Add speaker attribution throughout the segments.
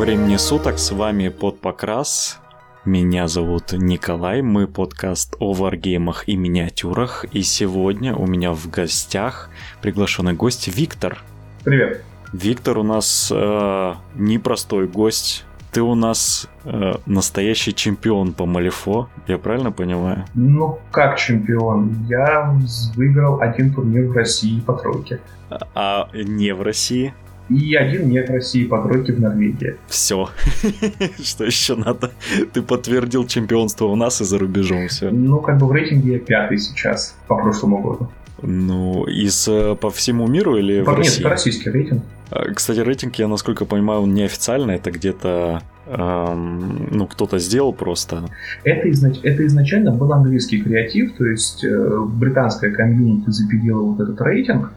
Speaker 1: Времени суток, с вами Под Покрас. Меня зовут Николай, мы подкаст о варгеймах и миниатюрах. И сегодня у меня в гостях приглашенный гость Виктор.
Speaker 2: Привет.
Speaker 1: Виктор у нас э, непростой гость. Ты у нас э, настоящий чемпион по Малифо, я правильно понимаю?
Speaker 2: Ну, как чемпион? Я выиграл один турнир в России по тройке.
Speaker 1: А, а не в России?
Speaker 2: И один не в России по тройке в Норвегии.
Speaker 1: Все. Что еще надо? Ты подтвердил чемпионство у нас и за рубежом все.
Speaker 2: Ну, как бы в рейтинге я пятый сейчас по прошлому году.
Speaker 1: Ну, из э, по всему миру или
Speaker 2: по,
Speaker 1: в России?
Speaker 2: Нет, российский рейтинг.
Speaker 1: А, кстати, рейтинг, я насколько понимаю, он неофициальный, это где-то эм, ну, кто-то сделал просто.
Speaker 2: Это, изнач... это изначально был английский креатив, то есть э, британская комьюнити запилила вот этот рейтинг,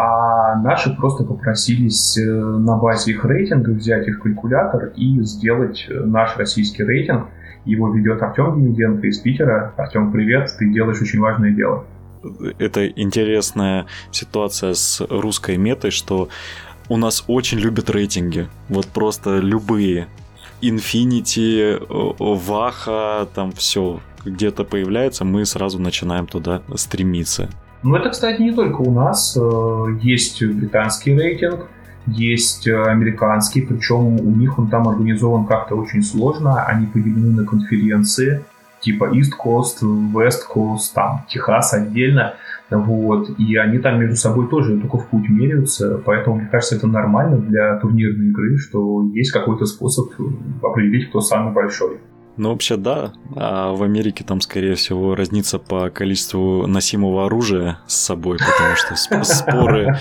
Speaker 2: а наши просто попросились э, на базе их рейтинга взять их калькулятор и сделать э, наш российский рейтинг. Его ведет Артем Демиденко из Питера. Артем, привет, ты делаешь очень важное дело.
Speaker 1: Это интересная ситуация с русской метой, что у нас очень любят рейтинги. Вот просто любые. Infinity, Ваха, там все где-то появляется, мы сразу начинаем туда стремиться.
Speaker 2: Ну, это, кстати, не только у нас. Э, есть британский рейтинг, есть э, американский, причем у них он там организован как-то очень сложно. Они поделены на конференции, типа East Coast, West Coast, там Техас отдельно. Вот, и они там между собой тоже только в путь меряются, поэтому, мне кажется, это нормально для турнирной игры, что есть какой-то способ определить, кто самый большой.
Speaker 1: Ну, вообще, да. А в Америке там, скорее всего, разница по количеству носимого оружия с собой, потому что споры...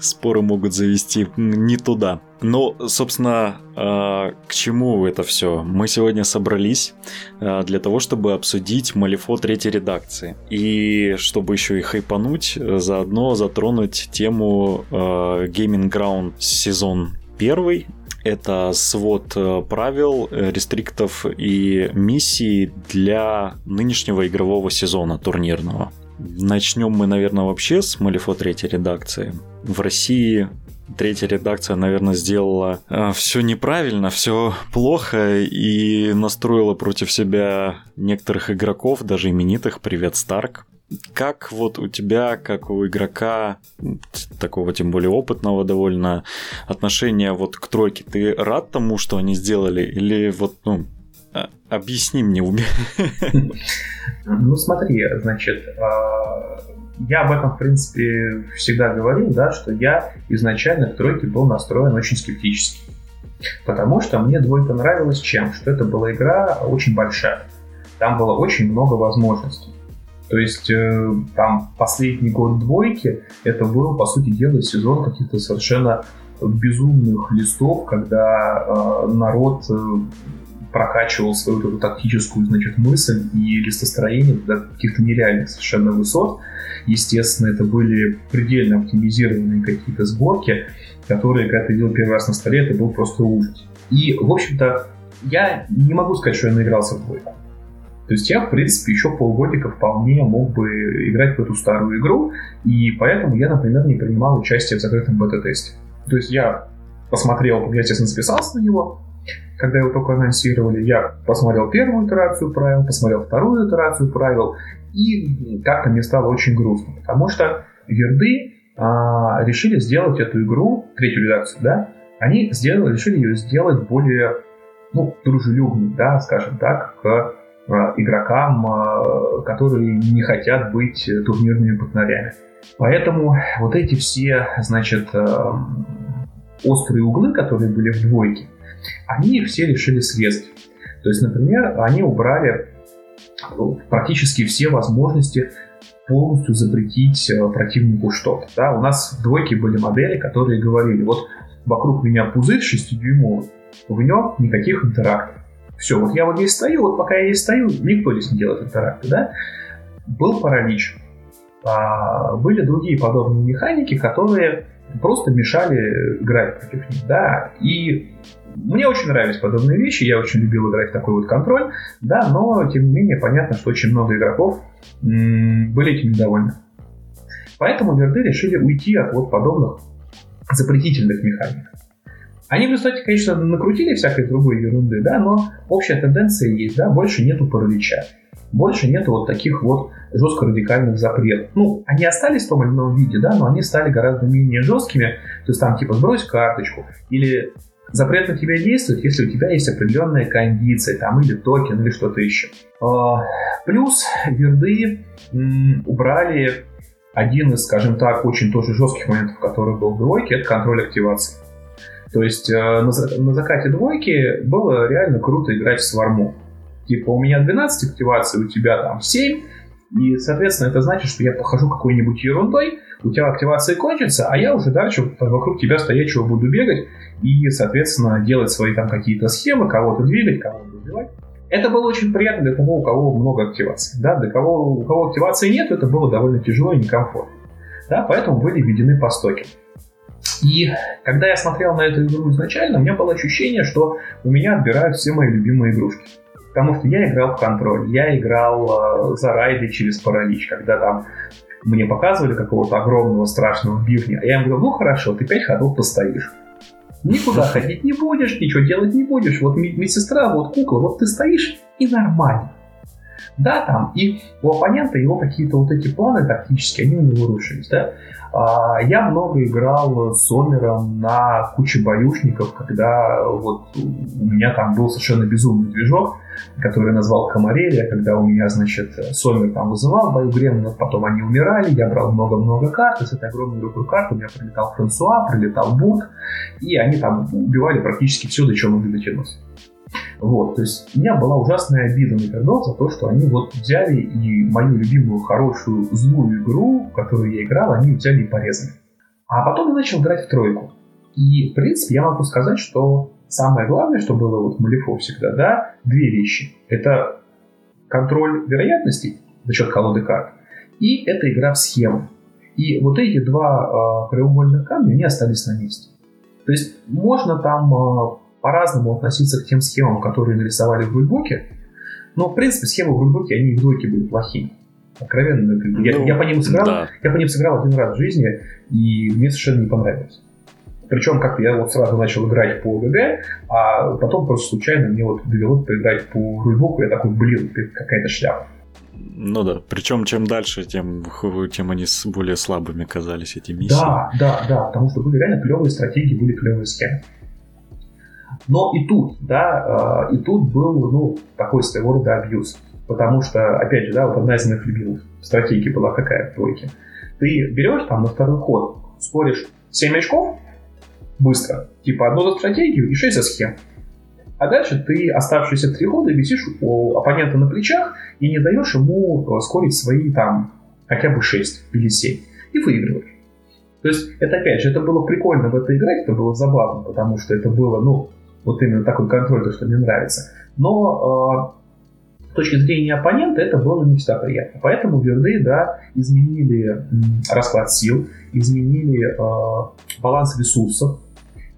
Speaker 1: Споры могут завести не туда. Но, собственно, а, к чему это все? Мы сегодня собрались а, для того, чтобы обсудить Малифо третьей редакции. И чтобы еще и хайпануть, заодно затронуть тему а, Gaming Ground сезон первый это свод э, правил, э, рестриктов и миссий для нынешнего игрового сезона турнирного. Начнем мы, наверное, вообще с Малифо третьей редакции. В России третья редакция, наверное, сделала э, все неправильно, все плохо и настроила против себя некоторых игроков, даже именитых. Привет, Старк. Как вот у тебя, как у игрока, такого тем более опытного довольно, отношение вот к тройке? Ты рад тому, что они сделали? Или вот, ну, а, объясни мне.
Speaker 2: Ну смотри, значит, а, я об этом, в принципе, всегда говорил, да, что я изначально к тройке был настроен очень скептически. Потому что мне двойка нравилась чем? Что это была игра очень большая. Там было очень много возможностей. То есть э, там последний год двойки это был, по сути дела, сезон каких-то совершенно безумных листов, когда э, народ э, прокачивал свою эту тактическую, значит, мысль и листостроение до каких-то нереальных совершенно высот. Естественно, это были предельно оптимизированные какие-то сборки, которые, когда ты видел первый раз на столе, это был просто ужас. И, в общем-то, я не могу сказать, что я наигрался в двойку. То есть я, в принципе, еще полгодика вполне мог бы играть в эту старую игру, и поэтому я, например, не принимал участие в закрытом бета-тесте. То есть я посмотрел, я, естественно, списался на него, когда его только анонсировали, я посмотрел первую итерацию правил, посмотрел вторую итерацию правил, и как-то мне стало очень грустно, потому что верды а, решили сделать эту игру, третью редакцию, да, они сделали, решили ее сделать более, ну, дружелюбной, да, скажем так, к игрокам, э, которые не хотят быть турнирными партнерами. Поэтому вот эти все, значит, э, острые углы, которые были в двойке, они все решили срезать. То есть, например, они убрали практически все возможности полностью запретить противнику что-то. Да? У нас в двойке были модели, которые говорили, вот вокруг меня пузырь 6-дюймовый, в нем никаких интерактов. Все, вот я вот здесь стою, вот пока я здесь стою, никто здесь не делает интеракты, да? Был паралич. А, были другие подобные механики, которые просто мешали играть против них, да, и мне очень нравились подобные вещи, я очень любил играть в такой вот контроль, да, но, тем не менее, понятно, что очень много игроков м- были этим недовольны. Поэтому верды решили уйти от вот подобных запретительных механик. Они в результате, конечно, накрутили всякой другой ерунды, да, но общая тенденция есть, да, больше нету паралича. Больше нету вот таких вот жестко радикальных запретов. Ну, они остались в том или ином виде, да, но они стали гораздо менее жесткими. То есть там типа сбрось карточку или запрет на тебя действует, если у тебя есть определенная кондиция, там, или токен, или что-то еще. А, плюс верды убрали один из, скажем так, очень тоже жестких моментов, который был в двойке, это контроль активации. То есть э, на, на закате двойки было реально круто играть в сварму. Типа у меня 12 активаций, у тебя там 7, и, соответственно, это значит, что я похожу какой-нибудь ерундой, у тебя активация кончится, а я уже дальше вокруг тебя стоячего буду бегать и, соответственно, делать свои там какие-то схемы, кого-то двигать, кого-то убивать. Это было очень приятно для того, у кого много активаций. Да? Для кого, у кого активации нет, это было довольно тяжело и некомфортно. Да? Поэтому были введены постоки. И когда я смотрел на эту игру изначально, у меня было ощущение, что у меня отбирают все мои любимые игрушки. Потому что я играл в контроль, я играл э, за райды через паралич, когда там мне показывали какого-то огромного страшного бивня, а я им говорю, ну хорошо, ты пять ходов постоишь. Никуда ходить не будешь, ничего делать не будешь. Вот медсестра, вот кукла, вот ты стоишь и нормально. Да, там, и у оппонента его какие-то вот эти планы тактические, они у него рушились, да. А, я много играл с Сомером на куче боюшников, когда вот у меня там был совершенно безумный движок, который я назвал Комарелия, когда у меня, значит, Сомер там вызывал бою гремлинов, потом они умирали, я брал много-много карт, и с этой огромной рукой карт у меня прилетал Франсуа, прилетал Бут, и они там убивали практически все, до чего могли дотянуться. Вот, то есть у меня была ужасная обида на Пердот за то, что они вот взяли и мою любимую, хорошую, злую игру, в которую я играл, они взяли и порезали. А потом я начал играть в тройку. И, в принципе, я могу сказать, что самое главное, что было вот в Малифо всегда, да, две вещи. Это контроль вероятностей за счет колоды карт, и это игра в схему. И вот эти два э, краеугольных камня, они остались на месте. То есть можно там э, по-разному относиться к тем схемам, которые нарисовали в рульбуке. Но, в принципе, схемы в рульбуке, они в двойке были плохими. Откровенно. Я, ну, я, по ним сыграл, да. я по ним сыграл один раз в жизни, и мне совершенно не понравилось. Причем, как я вот сразу начал играть по ГГ, а потом просто случайно мне вот довелось поиграть по рульбуку, я такой, блин, какая-то шляпа.
Speaker 1: Ну да, причем чем дальше, тем, тем они более слабыми казались, эти миссии.
Speaker 2: Да, да, да, потому что были реально клевые стратегии, были клевые схемы. Но и тут, да, э, и тут был, ну, такой своего рода абьюз. Потому что, опять же, да, вот одна из моих любимых стратегий была какая в двойке. Ты берешь там на второй ход, споришь 7 очков быстро, типа одну за стратегию и 6 за схем. А дальше ты оставшиеся три хода висишь у оппонента на плечах и не даешь ему э, скорить свои там хотя бы 6 или 7. И выигрываешь. То есть, это опять же, это было прикольно в это играть, это было забавно, потому что это было, ну, вот именно такой контроль, то, что мне нравится. Но э, с точки зрения оппонента это было не всегда приятно. Поэтому верды, да, изменили расклад сил, изменили э, баланс ресурсов,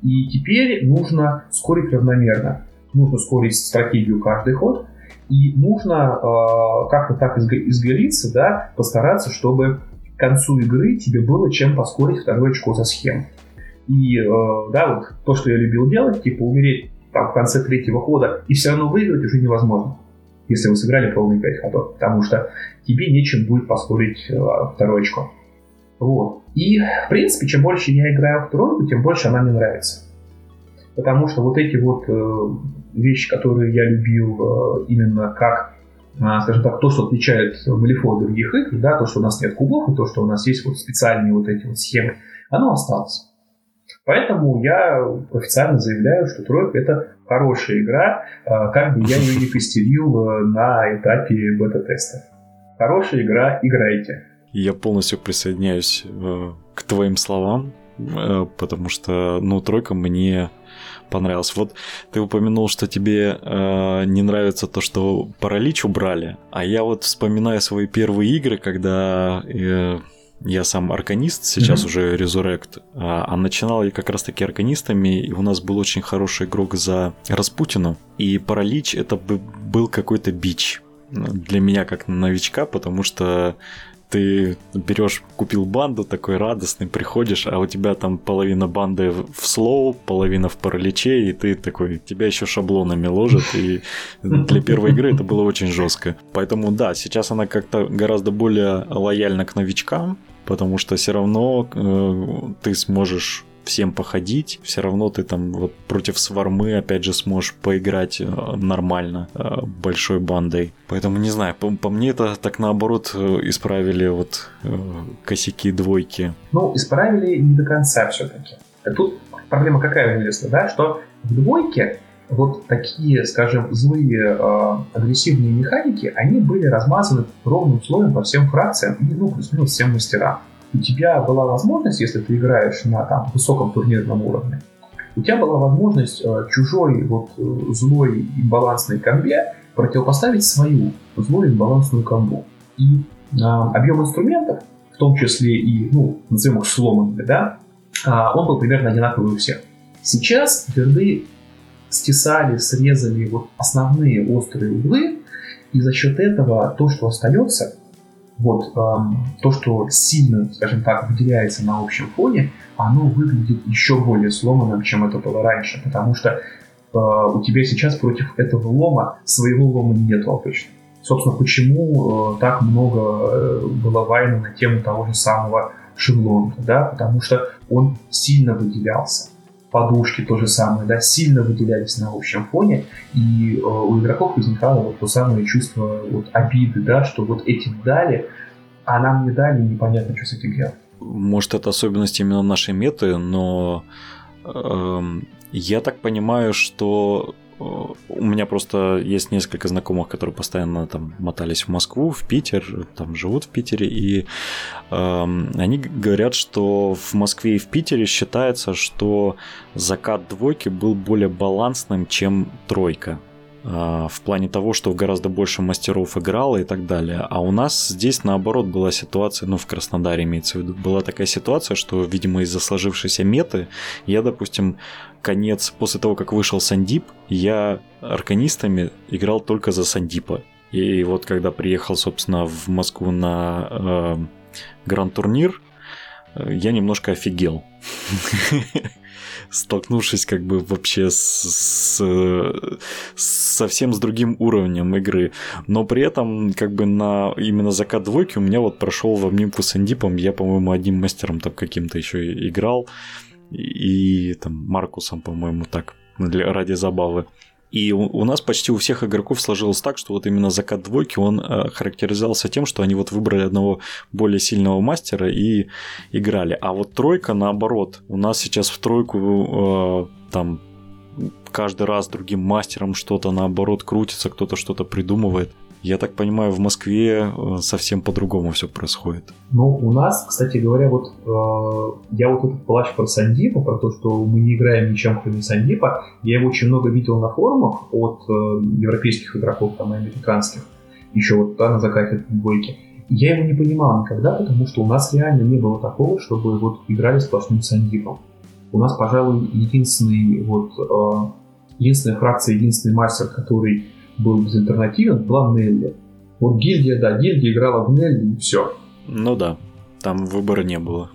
Speaker 2: и теперь нужно скорить равномерно. Нужно скорить стратегию каждый ход, и нужно э, как-то так изголиться, да, постараться, чтобы к концу игры тебе было чем поскорить второе очко за схему. И, э, да, вот то, что я любил делать, типа умереть там в конце третьего хода и все равно выиграть уже невозможно, если вы сыграли полный 5 ходов, потому что тебе нечем будет поспорить э, второе очко. Вот. И, в принципе, чем больше я играю в тройку, тем больше она мне нравится. Потому что вот эти вот э, вещи, которые я любил э, именно как, э, скажем так, то, что отличает Малифо от других игр, да, то, что у нас нет кубов, и то, что у нас есть вот специальные вот эти вот схемы, оно осталось. Поэтому я официально заявляю, что тройка это хорошая игра, а, как бы я ее не костерил э, на этапе бета-теста. Хорошая игра, играйте.
Speaker 1: Я полностью присоединяюсь э, к твоим словам, э, потому что, ну, тройка мне понравилась. Вот ты упомянул, что тебе э, не нравится то, что паралич убрали, а я вот вспоминаю свои первые игры, когда э, я сам арканист, сейчас mm-hmm. уже Resurrect, а, а начинал я как раз-таки арканистами, и у нас был очень хороший игрок за Распутину, и Паралич это был какой-то бич для меня как новичка, потому что ты берешь, купил банду, такой радостный, приходишь, а у тебя там половина банды в слоу, половина в параличе, и ты такой, тебя еще шаблонами ложат, и для первой игры это было очень жестко. Поэтому да, сейчас она как-то гораздо более лояльна к новичкам, потому что все равно э, ты сможешь всем походить, все равно ты там вот против свармы опять же сможешь поиграть э, нормально э, большой бандой. Поэтому не знаю, по, по мне это так наоборот э, исправили вот косяки двойки.
Speaker 2: Ну, исправили не до конца все-таки. Тут проблема какая известна, да, что в двойке вот такие, скажем, злые э, агрессивные механики, они были размазаны ровным слоем по всем фракциям и, ну, плюс-минус всем мастерам у тебя была возможность, если ты играешь на там, высоком турнирном уровне, у тебя была возможность э, чужой вот э, злой имбалансной комбе противопоставить свою злую имбалансную комбу. И э, объем инструментов, в том числе и, ну, назовем их сломанными, да, э, он был примерно одинаковый у всех. Сейчас верды стесали, срезали вот основные острые углы, и за счет этого то, что остается, вот эм, то, что сильно, скажем так, выделяется на общем фоне, оно выглядит еще более сломанным, чем это было раньше, потому что э, у тебя сейчас против этого лома своего лома нет обычно. Собственно, почему э, так много э, было войны на тему того же самого Шевлонга, да, потому что он сильно выделялся подушки то же самое, да, сильно выделялись на общем фоне, и э, у игроков возникало вот то самое чувство вот обиды, да, что вот этим дали, а нам не дали, непонятно, что с этим делать.
Speaker 1: Может, это особенность именно нашей меты, но э, я так понимаю, что у меня просто есть несколько знакомых, которые постоянно там мотались в Москву, в Питер, там живут в Питере, и э, они говорят, что в Москве и в Питере считается, что закат двойки был более балансным, чем тройка э, в плане того, что гораздо больше мастеров играло и так далее. А у нас здесь наоборот была ситуация, ну в Краснодаре имеется в виду, была такая ситуация, что, видимо, из-за сложившейся меты я, допустим, конец, после того, как вышел Сандип, я арканистами играл только за Сандипа. И вот когда приехал, собственно, в Москву на э, гранд-турнир, э, я немножко офигел. Столкнувшись как бы вообще с, с, с совсем с другим уровнем игры. Но при этом как бы на именно закат двойки у меня вот прошел в обнимку с Андипом. Я, по-моему, одним мастером там каким-то еще играл и, там Маркусом, по-моему, так, для, ради забавы. И у, у нас почти у всех игроков сложилось так, что вот именно закат двойки, он э, характеризовался тем, что они вот выбрали одного более сильного мастера и играли. А вот тройка наоборот. У нас сейчас в тройку э, там каждый раз другим мастером что-то наоборот крутится, кто-то что-то придумывает. Я так понимаю, в Москве э, совсем по-другому все происходит.
Speaker 2: Ну, у нас, кстати говоря, вот э, я вот этот плащ про Сандипа, про то, что мы не играем ничем, кроме Сандипа, я его очень много видел на форумах от э, европейских игроков, там, и американских, еще вот да, на закате двойки. Я его не понимал никогда, потому что у нас реально не было такого, чтобы вот играли сплошным Сандипом. У нас, пожалуй, единственный вот э, единственная фракция, единственный мастер, который был безальтернативен, была Нелли. Вот гильдия, да, гильдия играла в Нелли и все.
Speaker 1: Ну да, там выбора не было.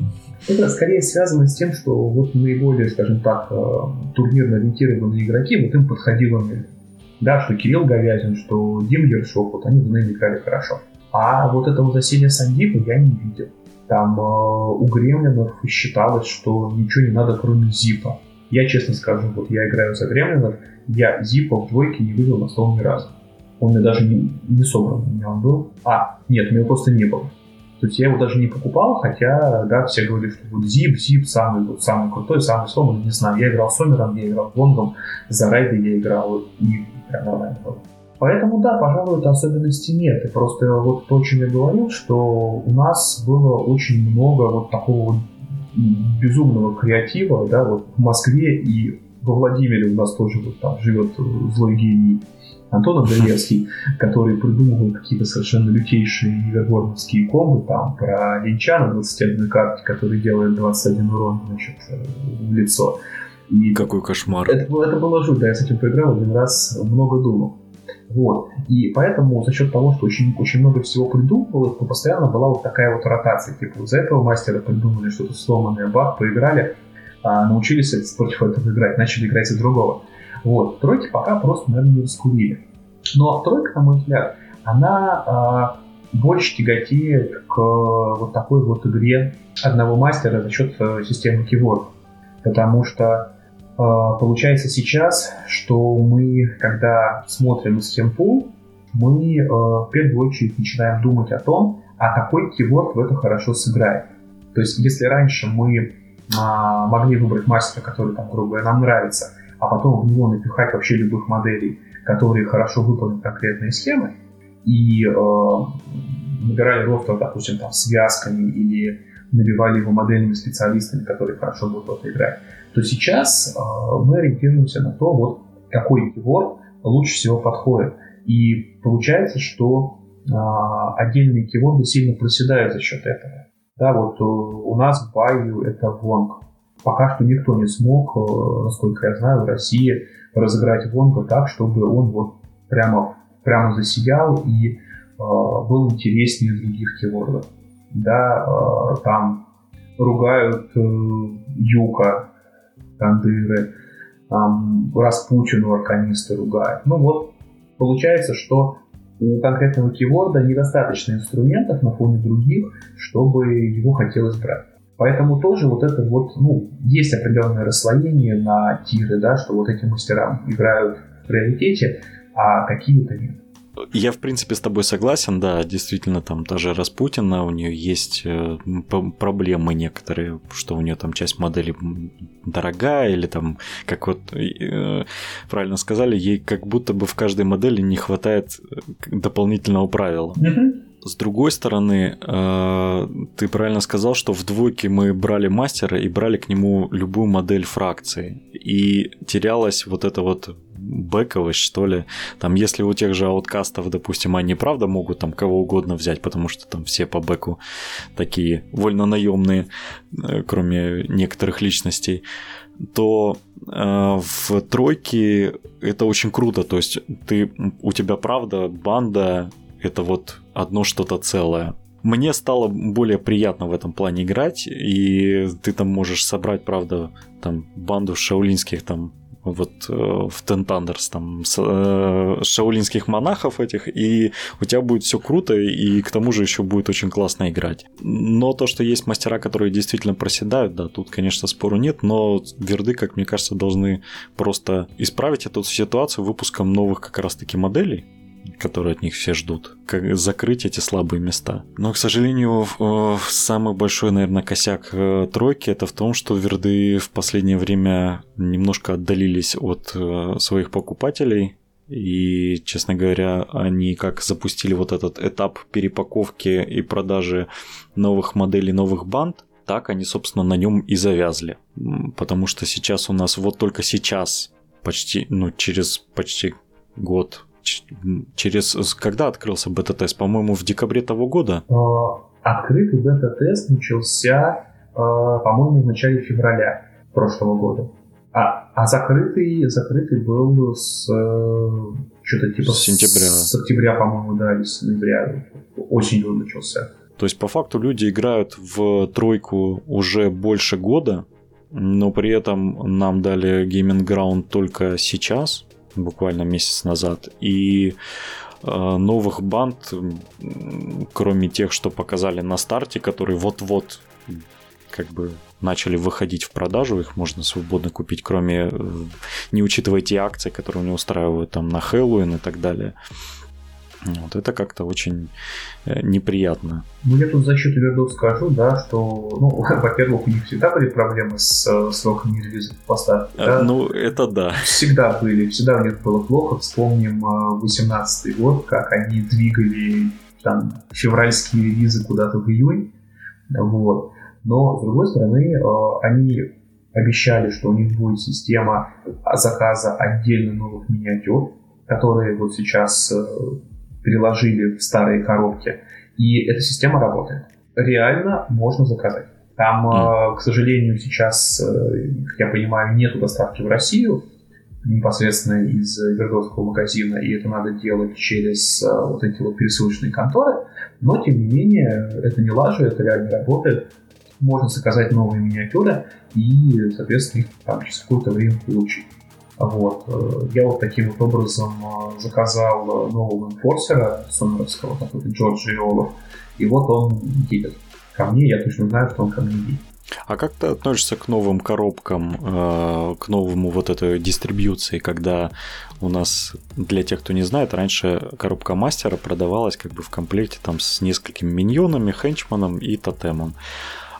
Speaker 2: Это скорее связано с тем, что вот наиболее, скажем так, э, турнирно ориентированные игроки, вот им подходило Нелли. Да, что Кирилл Говязин, что Дим Ершов, вот они в Нелли играли хорошо. А вот этого засилия Сандипа я не видел. Там э, у Гремлинов считалось, что ничего не надо, кроме Зипа. Я честно скажу, вот я играю за Гремлинов, я Зипа в двойке не видел на стол ни разу. Он мне даже не, не собран, у меня он был. А, нет, у него просто не было. То есть я его даже не покупал, хотя, да, все говорили, что вот Зип, Зип самый, вот, самый крутой, самый сломанный, не знаю. Я играл с Омером, я играл с Вонгом, за Райды я играл, и прям нормально было. Поэтому, да, пожалуй, это особенности нет. И просто вот то, о чем я говорил, что у нас было очень много вот такого вот безумного креатива, да, вот в Москве и во Владимире у нас тоже вот там живет злой гений Антон Андреевский, который придумывал какие-то совершенно лютейшие неверворновские комбы, там, про линча на 21 карте, который делает 21 урон, значит, в лицо.
Speaker 1: И Какой кошмар.
Speaker 2: Это, это было жуть, да, я с этим поиграл один раз, много думал. Вот. И поэтому за счет того, что очень, очень много всего придумывалось, то постоянно была вот такая вот ротация. Типа за этого мастера придумали что-то сломанное, бах, поиграли, а, научились против этого играть, начали играть за другого. Вот. Тройки пока просто, наверное, не раскурили. Но тройка, на мой взгляд, она а, больше тяготеет к вот такой вот игре одного мастера за счет э, системы Keyword. Потому что а, получается сейчас, что мы, когда смотрим System Pool, мы э, в первую очередь начинаем думать о том, а какой keyword в это хорошо сыграет. То есть, если раньше мы а, могли выбрать мастера, который, там, грубо говоря, нам нравится, а потом в него напихать вообще любых моделей, которые хорошо выполнят конкретные схемы, и э, набирали рофтов, допустим, там, связками или набивали его модельными специалистами, которые хорошо будут в это играть, то сейчас э, мы ориентируемся на то, вот какой keyword лучше всего подходит. И получается, что э, отдельные кейворды сильно проседают за счет этого. Да, вот э, у нас в Байю это Вонг. Пока что никто не смог, э, насколько я знаю, в России разыграть Вонга так, чтобы он вот прямо, прямо засиял и э, был интереснее других кейвордов. Да, э, там ругают э, Юка, Кандыры, там, Распутину арканисты ругают. Ну вот, получается, что у конкретного кейворда недостаточно инструментов на фоне других, чтобы его хотелось брать. Поэтому тоже вот это вот, ну, есть определенное расслоение на тиры, да, что вот эти мастера играют в приоритете, а какие-то нет.
Speaker 1: Я, в принципе, с тобой согласен, да, действительно, там даже Распутина, у нее есть э, проблемы некоторые, что у нее там часть модели дорогая, или там, как вот э, правильно сказали, ей как будто бы в каждой модели не хватает э, дополнительного правила. С другой стороны, ты правильно сказал, что в двойке мы брали мастера и брали к нему любую модель фракции. И терялась вот эта вот бэковость, что ли. Там, если у тех же ауткастов, допустим, они правда могут там кого угодно взять, потому что там все по бэку такие вольно наемные, э, кроме некоторых личностей, то э, в тройке это очень круто. То есть ты, у тебя правда банда это вот одно что-то целое. Мне стало более приятно в этом плане играть, и ты там можешь собрать, правда, там банду шаулинских там вот э, в Ten Thunders, там, с, э, шаулинских монахов этих, и у тебя будет все круто, и к тому же еще будет очень классно играть. Но то, что есть мастера, которые действительно проседают, да, тут, конечно, спору нет, но верды, как мне кажется, должны просто исправить эту ситуацию выпуском новых как раз-таки моделей, которые от них все ждут, как закрыть эти слабые места. Но, к сожалению, самый большой, наверное, косяк э, тройки это в том, что верды в последнее время немножко отдалились от э, своих покупателей, и, честно говоря, они как запустили вот этот этап перепаковки и продажи новых моделей, новых банд, так они, собственно, на нем и завязли. Потому что сейчас у нас, вот только сейчас, почти, ну, через почти год через... Когда открылся бета-тест? По-моему, в декабре того года?
Speaker 2: А, открытый бета-тест начался, а, по-моему, в начале февраля прошлого года. А, а закрытый, закрытый был с что-то типа
Speaker 1: с сентября.
Speaker 2: С, октября, по-моему, да, или с ноября. Осенью начался.
Speaker 1: То есть, по факту, люди играют в тройку уже больше года, но при этом нам дали Gaming Ground только сейчас, буквально месяц назад. И э, новых банд, кроме тех, что показали на старте, которые вот-вот как бы начали выходить в продажу, их можно свободно купить, кроме, э, не учитывая те акции, которые они устраивают там на Хэллоуин и так далее. Вот это как-то очень э, неприятно.
Speaker 2: Ну, я тут за счет вердов скажу, да, что, ну, во-первых, у них всегда были проблемы с э, сроками релиза поставки.
Speaker 1: А, да? Ну, это да.
Speaker 2: Всегда были, всегда у них было плохо. Вспомним 18 э, год, как они двигали там февральские релизы куда-то в июнь. Вот. Но, с другой стороны, они обещали, что у них будет система заказа отдельно новых миниатюр, которые вот сейчас переложили в старые коробки. И эта система работает. Реально можно заказать. Там, mm. к сожалению, сейчас, э, как я понимаю, нету доставки в Россию. непосредственно из Вердовского магазина, и это надо делать через а, вот эти вот пересылочные конторы, но, тем не менее, это не лажа, это реально работает. Можно заказать новые миниатюры и, соответственно, их там через какое-то время получить. Вот. Э, я вот таким вот образом э, заказал э, нового инфорсера Сомеровского, который Джордж Олов, и вот он едет ко мне, я точно знаю, что он ко мне едет.
Speaker 1: А как ты относишься к новым коробкам, к новому вот этой дистрибьюции, когда у нас, для тех, кто не знает, раньше коробка мастера продавалась как бы в комплекте там с несколькими миньонами, хенчманом и тотемом.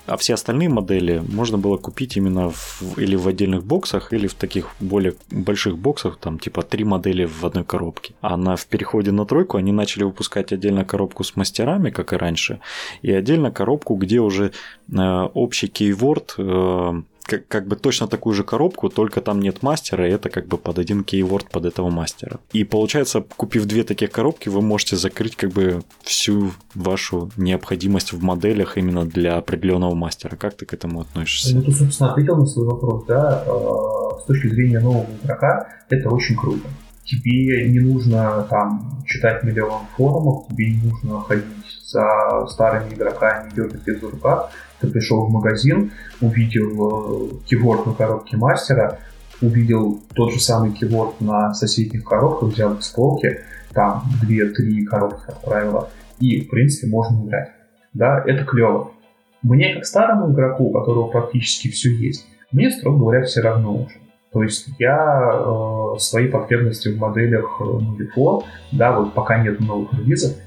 Speaker 1: А все остальные модели можно было купить именно в, или в отдельных боксах, или в таких более больших боксах, там типа три модели в одной коробке. А на, в переходе на тройку они начали выпускать отдельно коробку с мастерами, как и раньше, и отдельно коробку, где уже э, общий кейворд э, как, как бы точно такую же коробку, только там нет мастера, и это как бы под один кейворд под этого мастера. И получается, купив две таких коробки, вы можете закрыть как бы всю вашу необходимость в моделях именно для определенного мастера. Как ты к этому относишься?
Speaker 2: Ну, ты, собственно, ответил на свой вопрос, да. А, с точки зрения нового игрока, это очень круто. Тебе не нужно там читать миллион форумов, тебе не нужно ходить за старыми игроками дергать их за рукав ты пришел в магазин, увидел э, кейворд на коробке мастера, увидел тот же самый кейворд на соседних коробках, взял их с полки, там 2-3 коробки, как правило, и, в принципе, можно играть. Да, это клево. Мне, как старому игроку, у которого практически все есть, мне, строго говоря, все равно уже. То есть я э, свои потребности в моделях э, нулифо, да, вот пока нет новых релизов,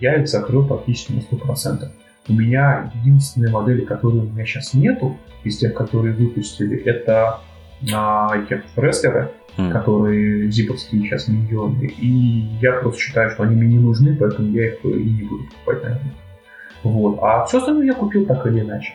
Speaker 2: я их закрыл практически на 100%. У меня единственные модели, которые у меня сейчас нету, из тех, которые выпустили, это а, эти рестлеры, mm. которые зиповские сейчас миньоны. И я просто считаю, что они мне не нужны, поэтому я их и не буду покупать, наверное. Вот. А все остальное я купил так или иначе.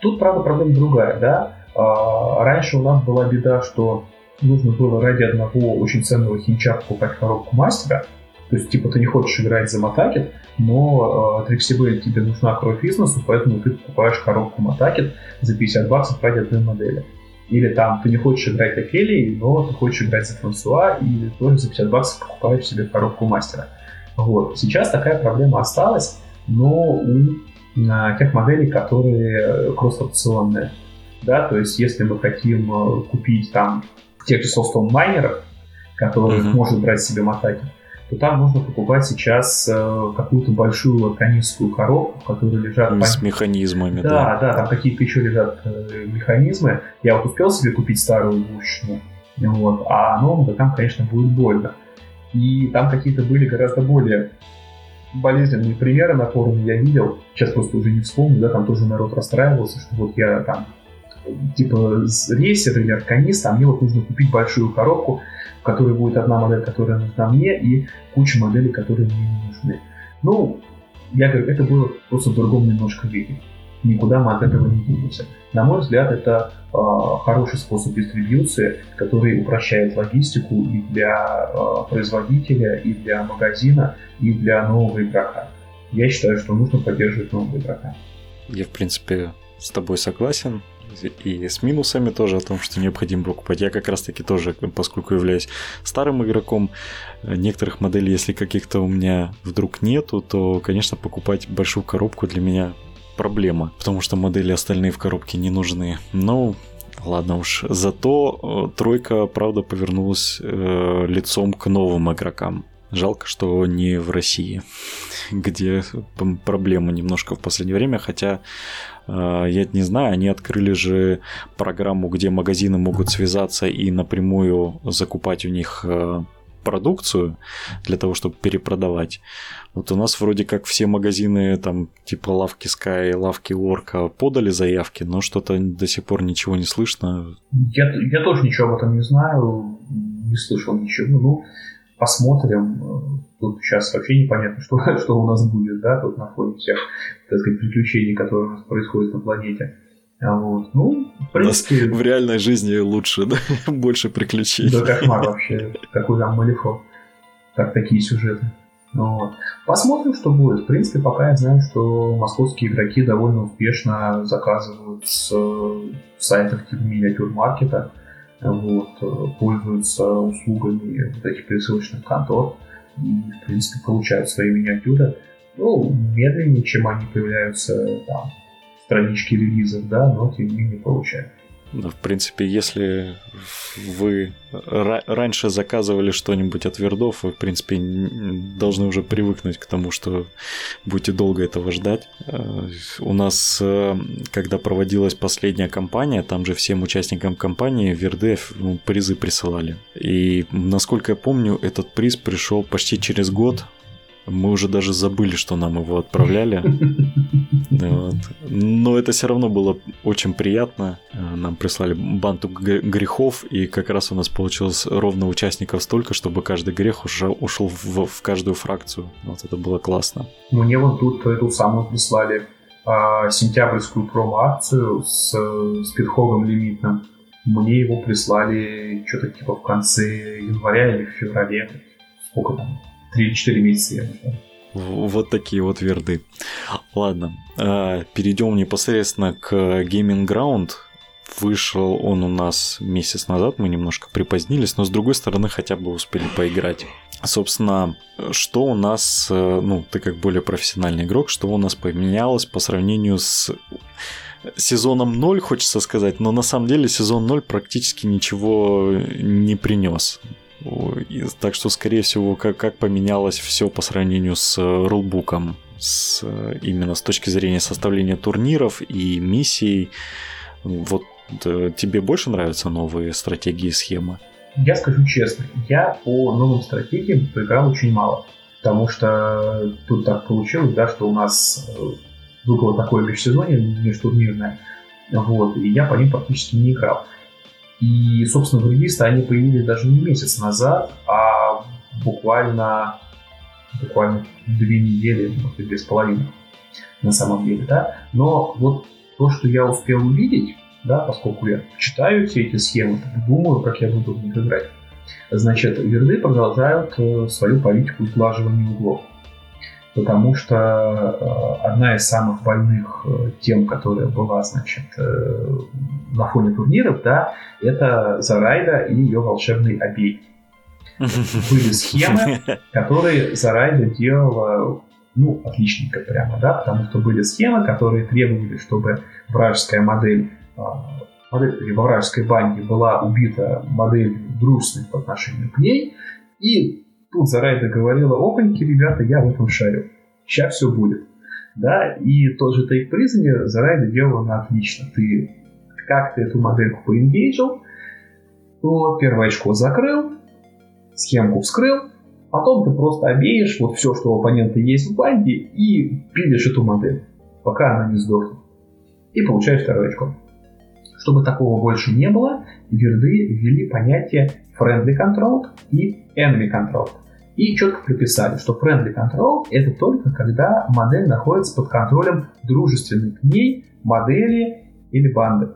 Speaker 2: Тут, правда, проблема другая, да. А, раньше у нас была беда, что нужно было ради одного очень ценного хинча покупать коробку мастера, то есть, типа, ты не хочешь играть за Матакет, но э, Триксибель тебе нужна кровь бизнесу, поэтому ты покупаешь коробку Матакет за 50 баксов ради одной модели. Или там ты не хочешь играть Офелией, но ты хочешь играть за Франсуа, и тоже за 50 баксов покупаешь себе коробку мастера. Вот. Сейчас такая проблема осталась, но у а, тех моделей, которые э, кросс-опционные. Да, то есть если мы хотим э, купить там тех же Soulstone майнеров, которых uh-huh. может брать себе Матаки, то там нужно покупать сейчас э, какую-то большую лаконистскую коробку, в которой лежат...
Speaker 1: С механизмами,
Speaker 2: да. Да, да, там какие-то еще лежат э, механизмы. Я вот успел себе купить старую двушечную, вот, а новому там, конечно, будет больно. И там какие-то были гораздо более болезненные примеры на форуме я видел, сейчас просто уже не вспомню, да, там тоже народ расстраивался, что вот я там типа рейсер или арканист, а мне вот нужно купить большую коробку, которой будет одна модель, которая нужна мне, и куча моделей, которые мне не нужны. Ну, я говорю, это было просто в другом немножко виде. Никуда мы от этого не денемся. На мой взгляд, это э, хороший способ дистрибьюции, который упрощает логистику и для э, производителя, и для магазина, и для нового игрока. Я считаю, что нужно поддерживать нового игрока.
Speaker 1: Я, в принципе, с тобой согласен и с минусами тоже о том, что необходимо покупать. Я как раз таки тоже, поскольку являюсь старым игроком, некоторых моделей, если каких-то у меня вдруг нету, то, конечно, покупать большую коробку для меня проблема, потому что модели остальные в коробке не нужны. Но ладно уж. Зато э, тройка, правда, повернулась э, лицом к новым игрокам. Жалко, что не в России, где проблема немножко в последнее время, хотя э, я не знаю, они открыли же программу, где магазины могут связаться и напрямую закупать у них э, продукцию для того, чтобы перепродавать. Вот у нас вроде как все магазины, там, типа лавки Sky, лавки Орка подали заявки, но что-то до сих пор ничего не слышно.
Speaker 2: Я, я тоже ничего об этом не знаю, не слышал ничего. Ну, посмотрим. Тут сейчас вообще непонятно, что, что у нас будет, да, тут на фоне всех, так сказать, приключений, которые у нас происходят на планете. А вот. Ну,
Speaker 1: в принципе... в реальной жизни лучше, да? Больше приключений.
Speaker 2: Да кошмар вообще. Какой там Малифо. Так такие сюжеты. Ну вот. Посмотрим, что будет. В принципе, пока я знаю, что московские игроки довольно успешно заказывают с сайтов типа миниатюр маркета вот, пользуются услугами вот этих пересылочных контор и, в принципе, получают свои миниатюры, ну, медленнее, чем они появляются там, странички релизов, да, но тем не менее получают.
Speaker 1: В принципе, если вы раньше заказывали что-нибудь от вердов, вы, в принципе, должны уже привыкнуть к тому, что будете долго этого ждать. Э, у нас, э, когда проводилась последняя кампания, там же всем участникам кампании верды ну, призы присылали. И, насколько я помню, этот приз пришел почти через год мы уже даже забыли, что нам его отправляли. Но это все равно было очень приятно. Э, нам прислали банту грехов, и как раз у нас получилось ровно участников столько, чтобы каждый грех уже ушел в, в каждую фракцию. Вот это было классно.
Speaker 2: Мне вот тут эту самую прислали а, сентябрьскую промо-акцию с спидхогом лимитным. Мне его прислали что-то типа в конце января или в феврале. Сколько там? 3-4 месяца я ждал.
Speaker 1: Вот такие вот верды. Ладно, а, перейдем непосредственно к Gaming Ground. Вышел он у нас месяц назад, мы немножко припозднились, но с другой стороны хотя бы успели поиграть. Собственно, что у нас, э, ну, ты как более профессиональный игрок, что у нас поменялось по сравнению с сезоном 0, хочется сказать, но на самом деле сезон 0 практически ничего не принес. Так что, скорее всего, как, как поменялось все по сравнению с э, рулбуком, с, э, именно с точки зрения составления турниров и миссий. Вот э, тебе больше нравятся новые стратегии и схемы?
Speaker 2: Я скажу честно, я по новым стратегиям поиграл очень мало. Потому что тут так получилось, да, что у нас выпало такое межсезонье межтурнирное, вот, и я по ним практически не играл. И, собственно, грависты, они появились даже не месяц назад, а буквально, буквально две недели, может две с половиной на самом деле, да. Но вот то, что я успел увидеть, да, поскольку я читаю все эти схемы, думаю, как я буду в них играть. Значит, верды продолжают э, свою политику сглаживания углов потому что э, одна из самых больных э, тем, которая была, значит, э, на фоне турниров, да, это Зарайда и ее волшебный обей. Были схемы, которые Зарайда делала ну, отличненько прямо, да, потому что были схемы, которые требовали, чтобы вражеская модель, модель во вражеской банде была убита модель дружественной по отношению к ней, и Тут Зарайда говорила, опаньки, ребята, я в этом шарю. Сейчас все будет. Да, и тот же Take Prisoner Зарайда делала на отлично. Ты как ты эту модельку поингейджил, вот, первое очко закрыл, схемку вскрыл, потом ты просто обеешь вот все, что у оппонента есть в банде, и пилишь эту модель, пока она не сдохнет. И получаешь второе очко. Чтобы такого больше не было, верды ввели понятие friendly control и enemy control. И четко приписали, что friendly control это только когда модель находится под контролем дружественной к ней модели или банды.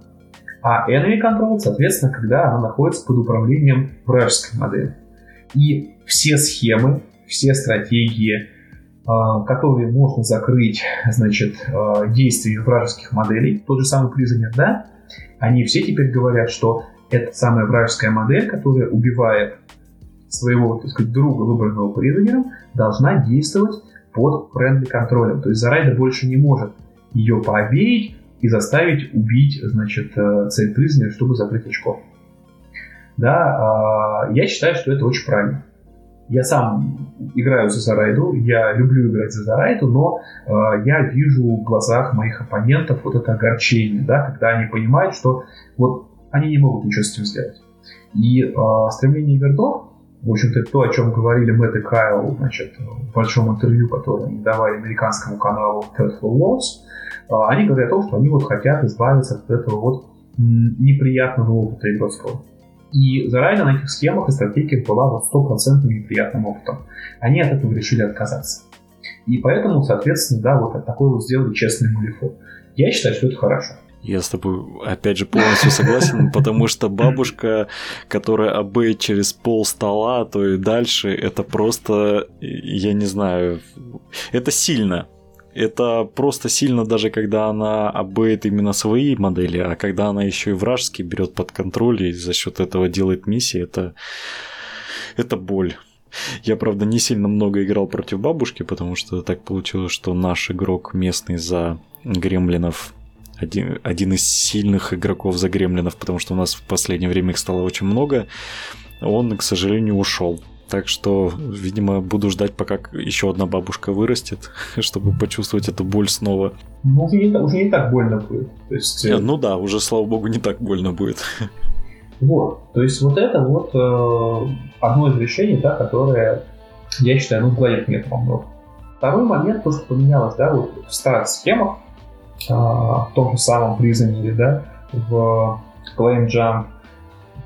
Speaker 2: А enemy control, соответственно, когда она находится под управлением вражеской модели. И все схемы, все стратегии, а, которые можно закрыть, значит, а, действия вражеских моделей, тот же самый Prisoner, да, они все теперь говорят, что это самая вражеская модель, которая убивает своего, так сказать, друга, выбранного призонером, должна действовать под friendly контролем. То есть Зарайда больше не может ее пообеять и заставить убить, значит, э, цель призонера, чтобы закрыть очко. Да, а, я считаю, что это очень правильно. Я сам играю за Зарайду, я люблю играть за Зарайду, но э, я вижу в глазах моих оппонентов вот это огорчение, да, когда они понимают, что вот они не могут ничего с этим сделать. И э, стремление игроков в общем-то, то, о чем говорили Мэтт и Кайл значит, в большом интервью, которое они давали американскому каналу Third Worlds, а, они говорят о том, что они вот хотят избавиться от этого вот неприятного опыта игрокского. И заранее на этих схемах и стратегиях была вот стопроцентным неприятным опытом. Они от этого решили отказаться. И поэтому, соответственно, да, вот такой вот сделали честный малифо. Я считаю, что это хорошо.
Speaker 1: Я с тобой, опять же, полностью согласен, потому что бабушка, которая обеет через пол стола, то и дальше, это просто, я не знаю, это сильно. это просто сильно даже когда она обоит именно свои модели, а когда она еще и вражеские берет под контроль и за счет этого делает миссии, это, это боль. Я, правда, не сильно много играл против бабушки, потому что так получилось, что наш игрок местный за гремлинов один, один из сильных игроков за гремлинов, потому что у нас в последнее время их стало очень много, он, к сожалению, ушел. Так что, видимо, буду ждать, пока еще одна бабушка вырастет, чтобы почувствовать эту боль снова.
Speaker 2: Ну, уже не, уже не так больно будет. То есть...
Speaker 1: Э, ну да, уже, слава богу, не так больно будет.
Speaker 2: Вот. То есть вот это вот э, одно из решений, да, которое, я считаю, ну, сгладит много. Второй момент, то, что поменялось, да, вот в старых схемах, э, в том же самом призоне, да, в Claim Jump,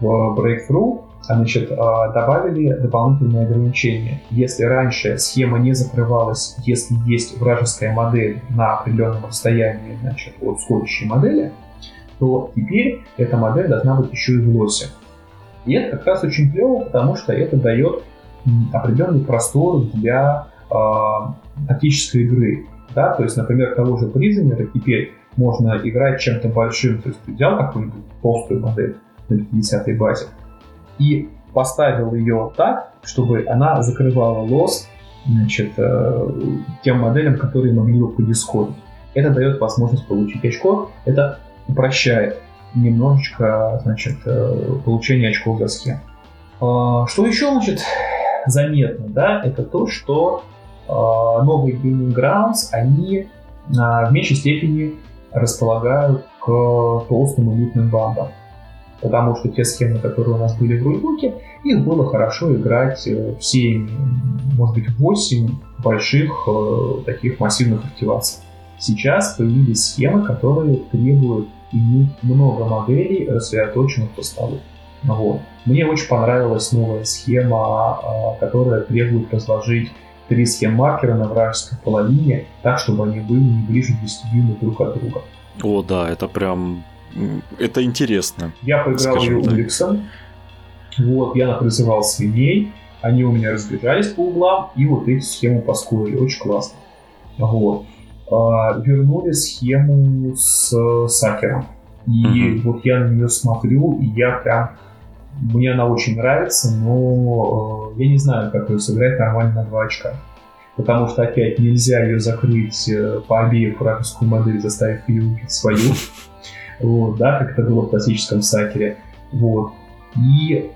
Speaker 2: в Breakthrough, значит, э, добавили дополнительные ограничения. Если раньше схема не закрывалась, если есть вражеская модель на определенном расстоянии значит, от сходящей модели, то теперь эта модель должна быть еще и в лосе. И это как раз очень клево, потому что это дает определенный простор для э, тактической игры. Да? То есть, например, того же призонера теперь можно играть чем-то большим. То есть ты взял какую-нибудь толстую модель на 50-й базе и поставил ее так, чтобы она закрывала лос значит, э, тем моделям, которые могли бы подискорить. Это дает возможность получить очко. Это упрощает немножечко, значит, э, получение очков за схем. А, что еще, значит, заметно, да, это то, что новые Gaming Grounds, они а, в меньшей степени располагают к толстым элитным бандам. Потому что те схемы, которые у нас были в рулебуке, их было хорошо играть э, все, может быть, 8 больших э, таких массивных активаций. Сейчас появились схемы, которые требуют иметь много моделей, рассредоточенных по столу. Вот. Мне очень понравилась новая схема, а, которая требует разложить три схем маркера на вражеской половине, так, чтобы они были не ближе 10 дюймов друг от друга.
Speaker 1: О, да, это прям... Это интересно.
Speaker 2: Я поиграл ее Уликсом. Вот, я напризывал свиней, они у меня разбежались по углам, и вот эти схемы поскурили. Очень классно. Вот. А, вернули схему с сакером. И mm вот я на нее смотрю, и я прям... Мне она очень нравится, но э, я не знаю, как ее сыграть нормально на 2 очка. Потому что, опять, нельзя ее закрыть э, по обеих вражескую модель, заставив ее убить свою. Вот, да, как это было в классическом сакере. Вот. И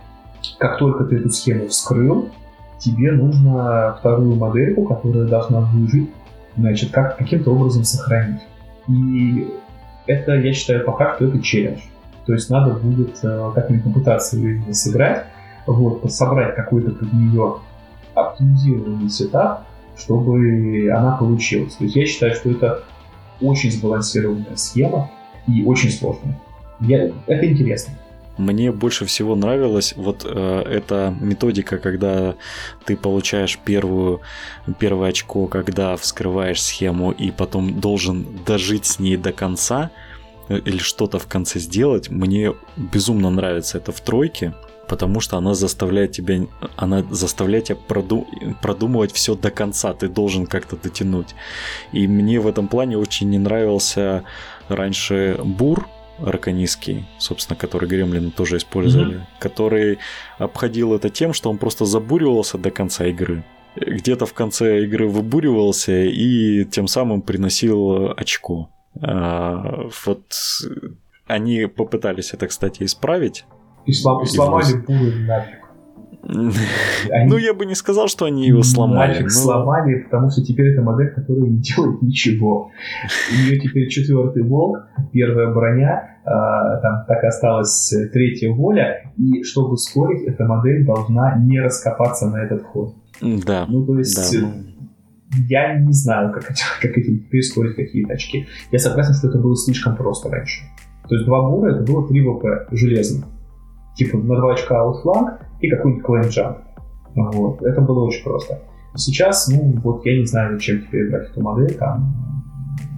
Speaker 2: как только ты эту схему вскрыл, тебе нужно вторую модельку, которая должна выжить, значит, как, каким-то образом сохранить. И это, я считаю, пока что это челлендж. То есть надо будет э, как-нибудь попытаться ее сыграть, вот, собрать какой-то под нее оптимизированный сетап, чтобы она получилась. То есть я считаю, что это очень сбалансированная схема и очень сложная. Я, это интересно.
Speaker 1: Мне больше всего нравилась вот э, эта методика, когда ты получаешь первую, первое очко, когда вскрываешь схему и потом должен дожить с ней до конца э, или что-то в конце сделать. Мне безумно нравится это в тройке, потому что она заставляет тебя, она заставляет тебя проду, продумывать все до конца. Ты должен как-то дотянуть. И мне в этом плане очень не нравился раньше бур, арканистский, собственно, который гремлины тоже использовали, mm-hmm. который обходил это тем, что он просто забуривался до конца игры. Где-то в конце игры выбуривался и тем самым приносил очко. А, вот они попытались это, кстати, исправить.
Speaker 2: И, слом, и сломали буры нафиг.
Speaker 1: Они... Ну, я бы не сказал, что они его сломали. Нафиг но...
Speaker 2: сломали, потому что теперь это модель, которая не делает ничего. У нее теперь четвертый волк, первая броня, а, там так осталась третья воля, и чтобы ускорить, эта модель должна не раскопаться на этот ход.
Speaker 1: Да.
Speaker 2: Ну, то есть... Да, ну... Я не знаю, как, как этим теперь скорить какие-то очки. Я согласен, что это было слишком просто раньше. То есть два бура это было 3 ВП железно. Типа на 2 очка аутфланг, и какой-нибудь клеймджамп. Вот. Это было очень просто. Сейчас, ну, вот я не знаю, зачем теперь брать эту модель, там,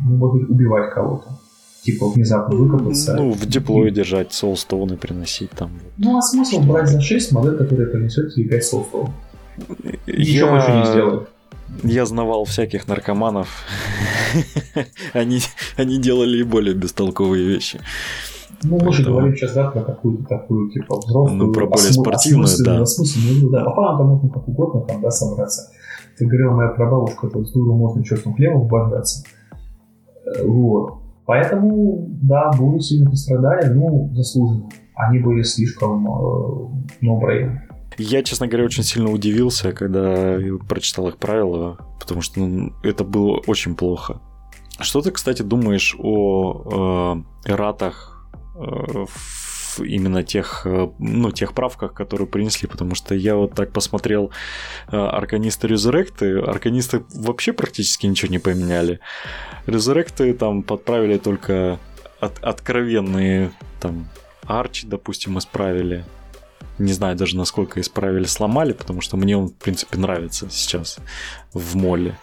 Speaker 2: ну, может быть, убивать кого-то. Типа внезапно выкопаться.
Speaker 1: Ну, в диплое и... держать соулстоуны приносить там.
Speaker 2: Ну, а смысл брать за 6 модель, которая принесет тебе 5 соулстоун? Ничего я... больше не сделает.
Speaker 1: Я знавал всяких наркоманов. они, они делали и более бестолковые вещи.
Speaker 2: Ну, мы же говорим сейчас, да, про какую-то такую, типа, взрослую...
Speaker 1: Ну, про более спортивную, да.
Speaker 2: Осмысленную, да. По плану там можно как угодно там, да, собраться. Ты говорил, моя прабабушка, тут здорово можно черным хлебом обожраться. Э, вот. Поэтому, да, были сильно пострадали, ну, заслуженно. Они были слишком э, no
Speaker 1: Я, честно говоря, очень сильно удивился, когда прочитал их правила, потому что ну, это было очень плохо. Что ты, кстати, думаешь о э, ратах в именно тех, э, ну, тех правках, которые принесли, потому что я вот так посмотрел э, Арканисты Резуректы, Арканисты вообще практически ничего не поменяли. Резуректы там подправили только от, откровенные там арчи, допустим, исправили. Не знаю даже, насколько исправили, сломали, потому что мне он, в принципе, нравится сейчас в моле.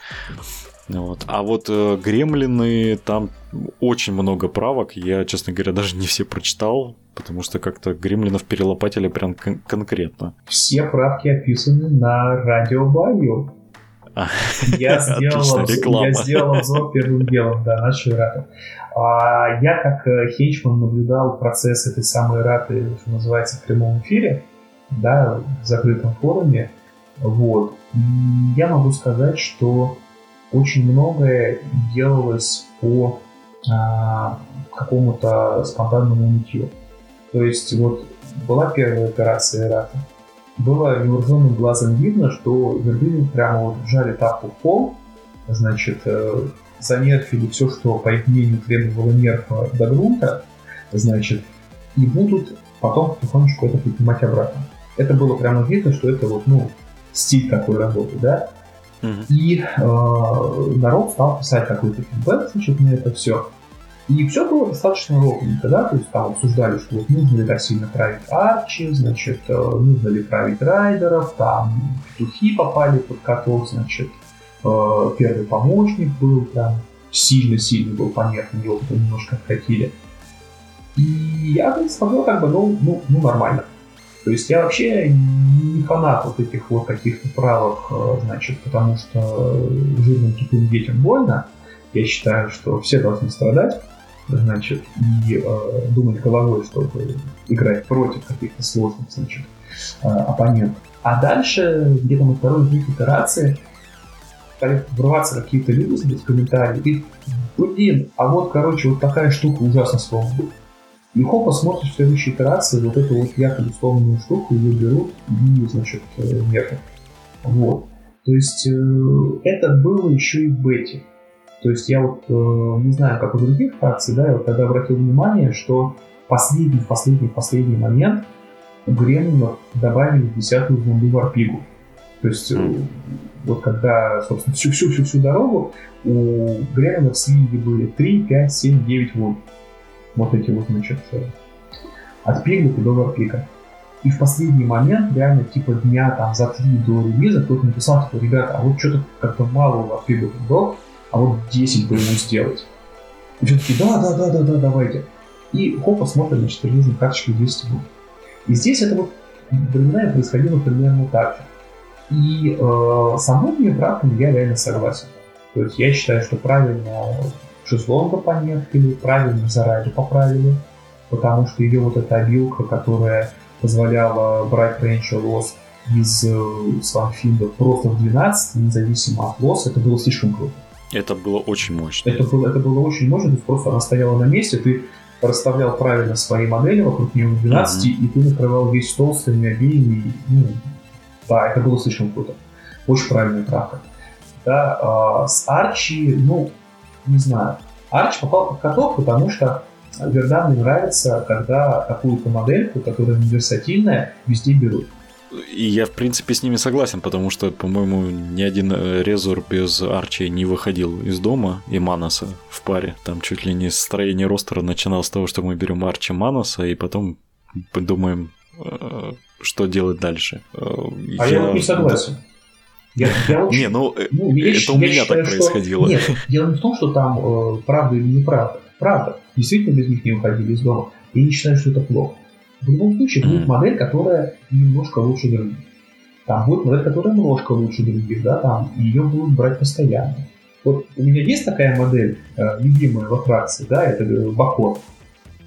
Speaker 1: Вот. А вот э, гремлины, там очень много правок. Я, честно говоря, даже не все прочитал, потому что как-то гремлинов перелопатили прям кон- конкретно.
Speaker 2: Все правки описаны на радио Байо. А, я сделал, я сделал обзор первым делом, да, нашей раты. А, я как э, хейчман наблюдал процесс этой самой раты, что называется, в прямом эфире, да, в закрытом форуме. Вот. И я могу сказать, что очень многое делалось по а, какому-то спонтанному нытью. То есть вот была первая операция Ирата, было невооруженным глазом видно, что верблюды прямо вот вжали тапку в пол, значит, э, занерфили все, что, по их мнению, требовало нерфа до грунта, значит, и будут потом потихонечку это поднимать обратно. Это было прямо видно, что это вот, ну, стиль такой работы, да. И э, народ стал писать какой-то фидбэк, значит, на это все. И все было достаточно ровненько, да, то есть там обсуждали, что вот нужно ли так сильно править арчи, значит, э, нужно ли править райдеров, там петухи попали под каток, значит, э, первый помощник был прям сильно-сильно был понятно, его немножко откатили. И я смотрел как бы, ну, ну, ну нормально. То есть я вообще не фанат вот этих вот каких-то правок, э, значит, потому что жирным тупым детям больно. Я считаю, что все должны страдать, значит, и э, думать головой, чтобы играть против каких-то сложных, значит, э, оппонентов. А дальше, где-то на второй третьей итерации, стали врываться какие-то люди в комментарии, и, блин, а вот, короче, вот такая штука ужасно сломана. И хопа смотришь в следующей итерации, вот эту вот якобы сломанную штуку, ее берут и, значит, э, мертвят. Вот. То есть э, это было еще и в бете. То есть я вот э, не знаю, как у других фракций, да, я вот тогда обратил внимание, что последний, последний, последний момент у Гремлинов добавили десятую звонду Варпигу. То есть вот когда, собственно, всю-всю-всю дорогу у Гремлинов с были 3, 5, 7, 9 вольт вот значит, э, от пиглика до варпика. И в последний момент, реально, типа дня там за три до релиза, кто-то написал, что, ребята, а вот что-то как-то мало у варпика был, а вот 10 бы ему сделать. И все таки да, да, да, да, да, давайте. И хопа смотрим, значит, релизные карточки 10 будет. И здесь это вот времена происходило примерно так же. И э, со многими правками я реально согласен. То есть я считаю, что правильно шезлонга понерфили, правильно Зарайду поправили, потому что ее вот эта обилка, которая позволяла брать Ranger Loss из э, Сванфинда просто в 12, независимо от лосса, это было слишком круто.
Speaker 1: Это было очень мощно.
Speaker 2: Это было, это было очень мощно, то есть просто она стояла на месте, ты расставлял правильно свои модели вокруг нее в 12, mm-hmm. и ты накрывал весь стол своими обеими. Ну, да, это было слишком круто. Очень правильная правка. Да, а, с Арчи, ну, не знаю. Арч попал под каток, потому что Вердан мне нравится, когда какую-то модельку, которая универсативная, везде берут.
Speaker 1: И я, в принципе, с ними согласен, потому что, по-моему, ни один э, резор без Арчи не выходил из дома и Маноса в паре. Там чуть ли не строение ростера начиналось с того, что мы берем Арчи Маноса, и потом думаем, э, что делать дальше.
Speaker 2: Э, а я, я не согласен.
Speaker 1: Я, я очень, не, ну, ну я, это у меня считаю, так происходило.
Speaker 2: Что, нет, дело не в том, что там э, правда или неправда. Правда. Действительно без них не уходили из дома. Я не считаю, что это плохо. В любом случае, будет mm. модель, которая немножко лучше других. Там будет модель, которая немножко лучше других, да, там ее будут брать постоянно. Вот у меня есть такая модель, э, любимая во фракции, да, это э, Бакор.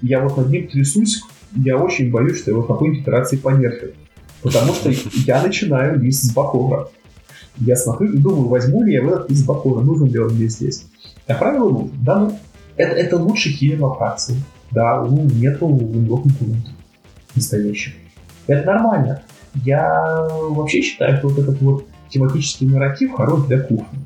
Speaker 2: Я вот над ним трясусь, я очень боюсь, что его в какой-нибудь итерации понерфят. Потому что я начинаю лист с Бакора. Я смотрю и думаю, возьму ли я этот лист Бакора, нужен ли он мне здесь. Как правило, нужен. Да, ну, это, это лучший хилер во фракции. Да, у нету виндов конкурентов настоящих. Это нормально. Я вообще считаю, что вот этот вот тематический нарратив хорош для кухни.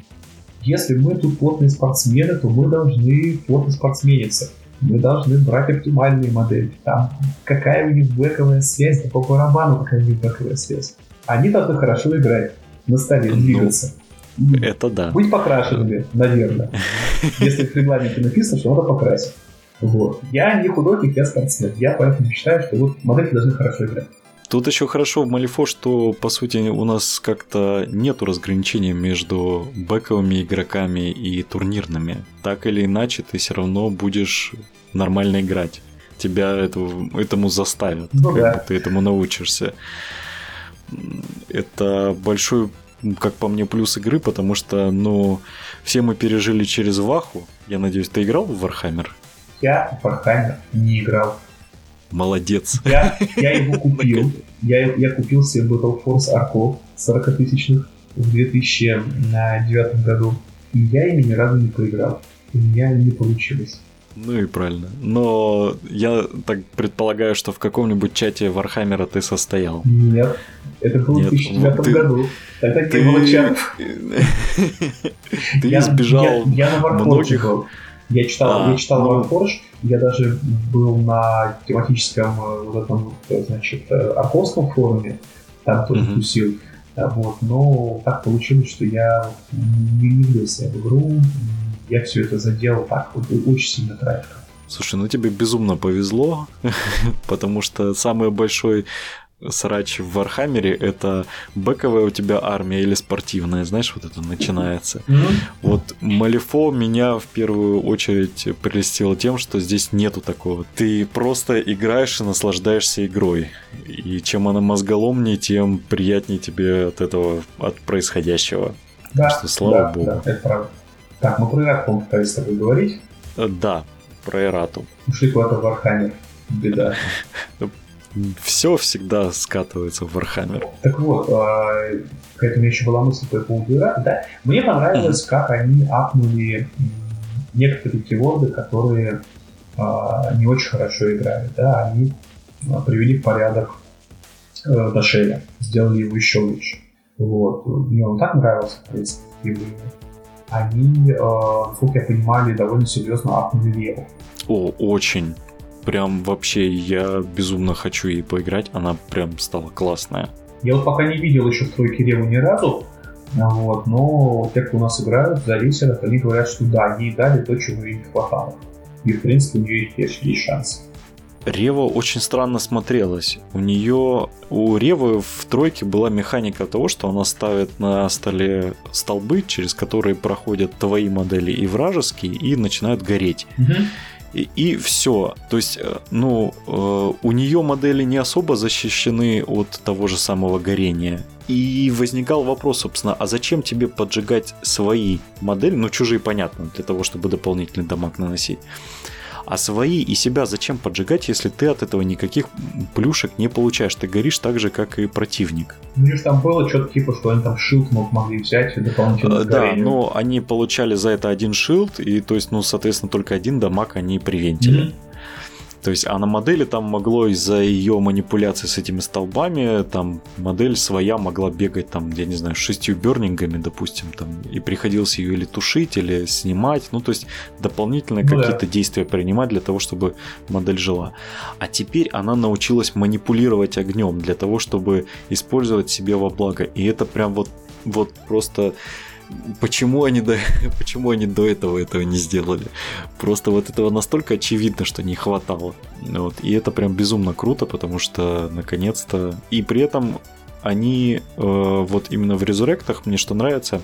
Speaker 2: Если мы тут плотные спортсмены, то мы должны плотно спортсмениться. Мы должны брать оптимальные модели. Там какая у них бэковая связь, по барабану какая у них бэковая связь. Они должны хорошо играть, на столе ну, двигаться.
Speaker 1: Это да.
Speaker 2: Быть покрашенными, наверное. Если в регламенте написано, что надо покрасить. Вот. Я не художник, я спортсмен. Я поэтому считаю, что вот модельки должны хорошо играть.
Speaker 1: Тут еще хорошо в Малифо, что по сути у нас как-то нету разграничения между бэковыми игроками и турнирными. Так или иначе, ты все равно будешь нормально играть. Тебя этому, этому заставят, ну, как да. ты этому научишься. Это большой, как по мне, плюс игры, потому что, ну, все мы пережили через Ваху. Я надеюсь, ты играл в Warhammer?
Speaker 2: Я в Warhammer не играл.
Speaker 1: Молодец.
Speaker 2: Я, я его купил. Я, я купил себе Battle Force Арков 40 тысячных в 2009 году. И я ими ни разу не поиграл. У меня не получилось.
Speaker 1: Ну и правильно. Но я так предполагаю, что в каком-нибудь чате Вархаммера ты состоял.
Speaker 2: Нет, это было Нет, в 2009 ты... году. Тогда ты... не было.
Speaker 1: Ты избежал многих...
Speaker 2: Я читал, а, я читал. Warforge, я даже был на тематическом э, вот этом, э, значит, э, орковском форуме, там тоже тусил. Вот, но так получилось, что я не, не влез в игру, я все это заделал так, вот, очень сильно трафиком.
Speaker 1: Слушай, ну тебе безумно повезло, потому что самый большой срач в Вархаммере это бэковая у тебя армия или спортивная, знаешь, вот это начинается. Mm-hmm. Вот Malifaux меня в первую очередь прельстило тем, что здесь нету такого. Ты просто играешь и наслаждаешься игрой. И чем она мозголомнее, тем приятнее тебе от этого, от происходящего.
Speaker 2: Да, что, слава да, богу. Да, это правда. Так, мы про эррату пытались с тобой говорить.
Speaker 1: Э, да, про эррату.
Speaker 2: Ушли куда-то в Warhammer. Беда.
Speaker 1: все всегда скатывается в Warhammer.
Speaker 2: Так вот, какая-то у меня еще была мысль по поводу да? Мне понравилось, как они апнули некоторые кейворды, которые а, не очень хорошо играли, да, они а, привели в порядок э, Дашеля, сделали его еще лучше. Вот. Мне он так нравился, в принципе. Они, э, насколько я понимали, довольно серьезно апнули Леву.
Speaker 1: О, очень прям вообще я безумно хочу ей поиграть, она прям стала классная.
Speaker 2: Я вот пока не видел еще в тройке Реву ни разу, вот, но те, кто у нас играют за лисеров, они говорят, что да, ей дали то, чего ей не хватало. И, в принципе, у нее есть, есть шанс.
Speaker 1: Рева очень странно смотрелась. У нее, у Ревы в тройке была механика того, что она ставит на столе столбы, через которые проходят твои модели и вражеские, и начинают гореть. Угу и, и все. То есть, э, ну, э, у нее модели не особо защищены от того же самого горения. И возникал вопрос, собственно, а зачем тебе поджигать свои модели, ну, чужие, понятно, для того, чтобы дополнительный дамаг наносить. А свои и себя зачем поджигать, если ты от этого никаких плюшек не получаешь? Ты горишь так же, как и противник.
Speaker 2: Ну, же там было что-то типа, что они там шилд мог, могли взять дополнительно
Speaker 1: э, Да, но они получали за это один шилд, и то есть, ну, соответственно, только один дамаг они привентили. Mm-hmm. То есть, а на модели там могло из-за ее манипуляции с этими столбами, там модель своя могла бегать там, я не знаю, шестью бернингами, допустим, там, и приходилось ее или тушить, или снимать, ну, то есть, дополнительно ну, какие-то да. действия принимать для того, чтобы модель жила. А теперь она научилась манипулировать огнем для того, чтобы использовать себе во благо. И это прям вот, вот просто почему они, до, почему они до этого этого не сделали. Просто вот этого настолько очевидно, что не хватало. Вот. И это прям безумно круто, потому что наконец-то... И при этом они э, вот именно в резуректах, мне что нравится,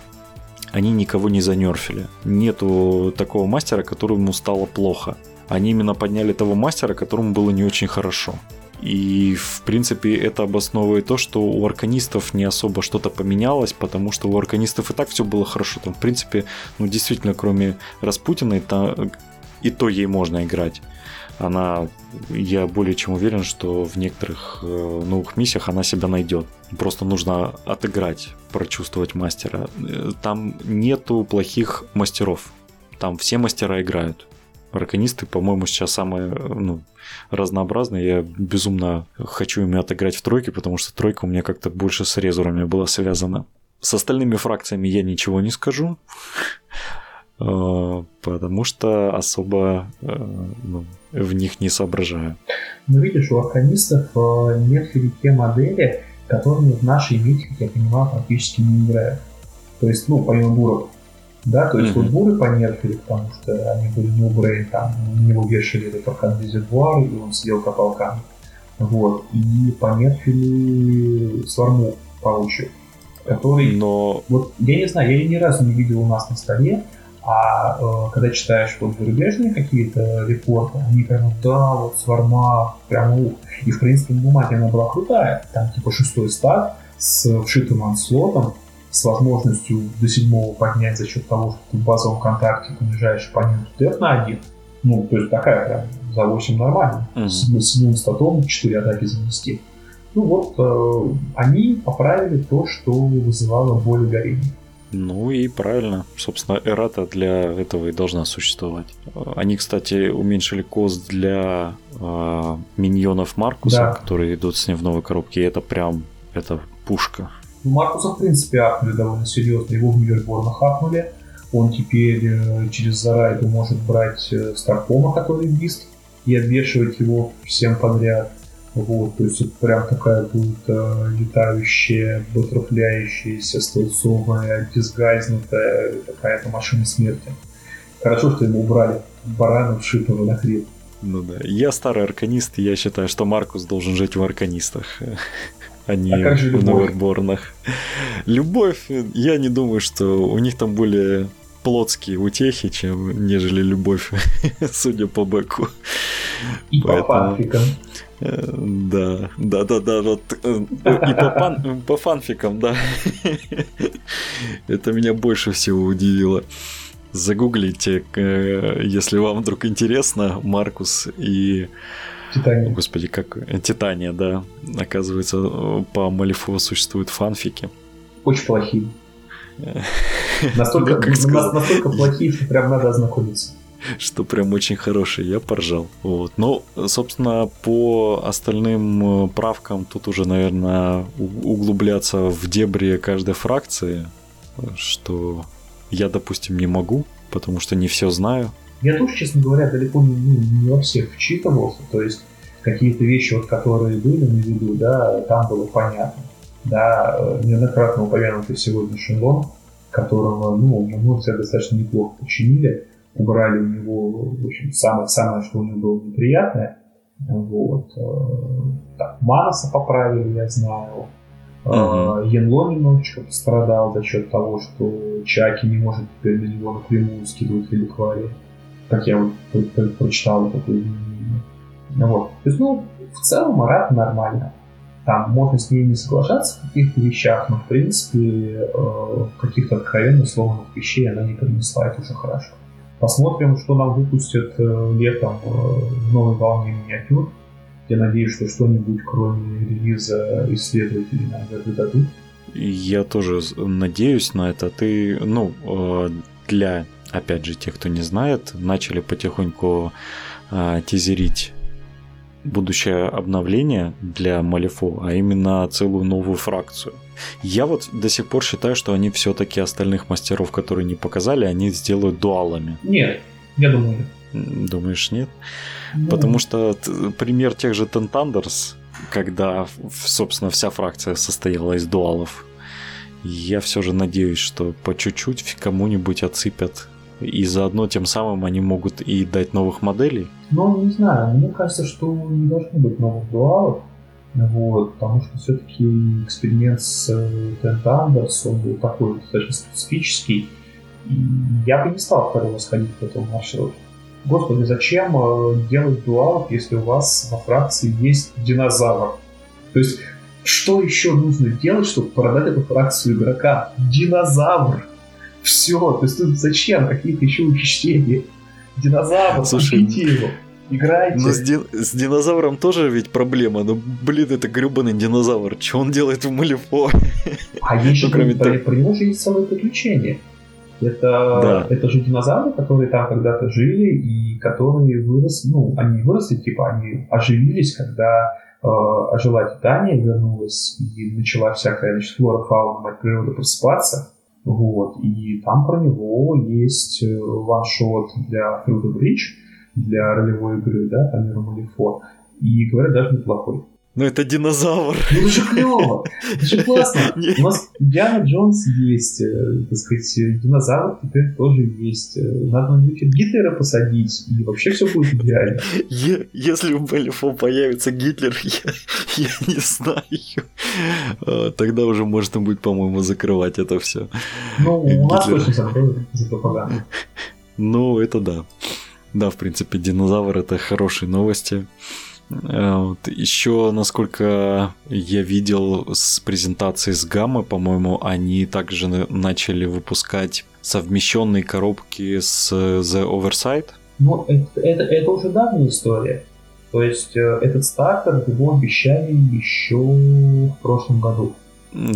Speaker 1: они никого не занерфили. Нету такого мастера, которому стало плохо. Они именно подняли того мастера, которому было не очень хорошо. И, в принципе, это обосновывает то, что у арканистов не особо что-то поменялось, потому что у арканистов и так все было хорошо. Там, в принципе, ну, действительно, кроме Распутина, это, и то ей можно играть. Она, я более чем уверен, что в некоторых э, новых миссиях она себя найдет. Просто нужно отыграть, прочувствовать мастера. Э, там нету плохих мастеров. Там все мастера играют. Арканисты, по-моему, сейчас самые ну, разнообразные. Я безумно хочу ими отыграть в тройке, потому что тройка у меня как-то больше с резурами была связана. С остальными фракциями я ничего не скажу, э, потому что особо э, ну, в них не соображаю.
Speaker 2: Ну, видишь, у арканистов э, нет те модели, которые в нашей как я понимаю, практически не играют. То есть, ну, помимо буров, да, то есть mm-hmm. вот буры понерфили, потому что они были нубрей, там, на него вешали этот аркан резервуар, и он сидел копал камни. Вот. И понерфили сварму паучью, который...
Speaker 1: Но...
Speaker 2: Вот, я не знаю, я ее ни разу не видел у нас на столе, а э, когда читаешь вот зарубежные какие-то репорты, они прям, да, вот сварма, прям ух. И, в принципе, на бумаге она была крутая. Там типа шестой стат с вшитым анслотом, с возможностью до седьмого поднять за счет того, что ты в базовом контакте понижаешь оппоненту деф на один. Ну, то есть такая прям за 8 нормально. Mm-hmm. С седьмым статом 4 атаки занести. Ну вот, э, они поправили то, что вызывало боль и горение.
Speaker 1: Ну и правильно. Собственно, эрата для этого и должна существовать. Они, кстати, уменьшили кост для э, миньонов Маркуса, да. которые идут с ним в новой коробке. И это прям, это пушка.
Speaker 2: Ну, Маркуса, в принципе, ахнули довольно серьезно. Его в Миверборна хакнули. Он теперь э, через Зарайду может брать э, Старпома, который бист, и обвешивать его всем подряд. Вот, то есть это прям такая будет э, летающая, батрафляющаяся, столцовая, дисгайзнутая какая-то машина смерти. Хорошо, что его убрали. Барана вшитого на хреб.
Speaker 1: Ну да. Я старый арканист, и я считаю, что Маркус должен жить в арканистах, а не
Speaker 2: а
Speaker 1: в Новерборнах. Любовь, я не думаю, что у них там более плотские утехи, чем нежели любовь, судя по бэку.
Speaker 2: И Поэтому... по фанфикам.
Speaker 1: Э, да, да, да, да, вот э, и по, пан, по фанфикам, да. Это меня больше всего удивило. Загуглите, э, если вам вдруг интересно, Маркус и
Speaker 2: Титания.
Speaker 1: Господи, как Титания, да. Оказывается, по Малифо существуют фанфики.
Speaker 2: Очень плохие. Настолько, ну, настолько плохие, что прям надо ознакомиться
Speaker 1: что прям очень хороший, я поржал. Вот. Но, собственно, по остальным э, правкам тут уже, наверное, углубляться в дебри каждой фракции, что я, допустим, не могу, потому что не все знаю.
Speaker 2: Я тоже, честно говоря, далеко не, не во всех вчитывался, то есть какие-то вещи, вот, которые были на виду, да, там было понятно. Да, э, неоднократно упомянутый сегодня Шинлон, которого, ну, мой взгляд, достаточно неплохо починили убрали у него, в общем, самое, самое, что у него было неприятное. Вот. Э, так, Манаса поправили, я знаю. Uh-huh. Янло немножечко пострадал за счет того, что Чаки не может теперь на него напрямую скидывать реликварии. Как я вот прочитал. Вот. То есть, ну, в целом Марат нормально. Там можно с ней не соглашаться в каких-то вещах, но в принципе э, каких-то откровенно сломанных вещей она не принесла, это уже хорошо. Посмотрим, что нам выпустят э, летом э, в новой волне миниатюр. Я надеюсь, что что-нибудь, кроме релиза исследователи нам выдадут.
Speaker 1: Я тоже надеюсь на это. Ты, ну, э, для, опять же, тех, кто не знает, начали потихоньку тизерить будущее обновление для Малифо, а именно целую новую фракцию. Я вот до сих пор считаю, что они все-таки остальных мастеров, которые не показали, они сделают дуалами.
Speaker 2: Нет, я думаю
Speaker 1: Думаешь, нет? Ну... Потому что пример тех же Тентандерс, когда, собственно, вся фракция состояла из дуалов, я все же надеюсь, что по чуть-чуть кому-нибудь отсыпят и заодно тем самым они могут и дать новых моделей.
Speaker 2: Ну, не знаю, мне кажется, что не должно быть новых дуалов, вот, потому что все-таки эксперимент с Тент Андерс, он был такой достаточно специфический, и я бы не стал второго сходить по этому маршруту. Господи, зачем э, делать дуалов, если у вас во фракции есть динозавр? То есть, что еще нужно делать, чтобы продать эту фракцию игрока? Динозавр! Все, то есть тут зачем какие-то еще учреждения? Динозавр, Слушай, его. Играйте.
Speaker 1: Но с, ди- с динозавром тоже ведь проблема. Ну, блин, это гребаный динозавр. Что он делает в Малифо?
Speaker 2: А есть ну, кроме про, про него же есть целое приключение. Это, да. это же динозавры, которые там когда-то жили и которые выросли, ну, они выросли, типа, они оживились, когда э, ожила Титания, вернулась и начала всякая, значит, флора, фауна, мать природа просыпаться. Вот, и там про него есть э, ваншот для Fruit Bridge, для ролевой игры, да, там Малифо. И говорят, даже неплохой.
Speaker 1: Ну это динозавр.
Speaker 2: Ну это же клево, это же классно. У нас Диана Джонс есть, э, так сказать, динозавр теперь тоже есть. Э, надо на Гитлера посадить, и вообще все будет идеально.
Speaker 1: Если у Малифо появится Гитлер, я, я не знаю. А, тогда уже можно будет, по-моему, закрывать это все.
Speaker 2: Ну, у нас точно закроют за пропаганду.
Speaker 1: Ну, это да. Да, в принципе, динозавр это хорошие новости. Э, вот. Еще, насколько я видел с презентацией с Гаммы, по-моему, они также начали выпускать совмещенные коробки с The Oversight.
Speaker 2: Ну, это, это, это уже давняя история. То есть э, этот стартер его обещали еще в прошлом году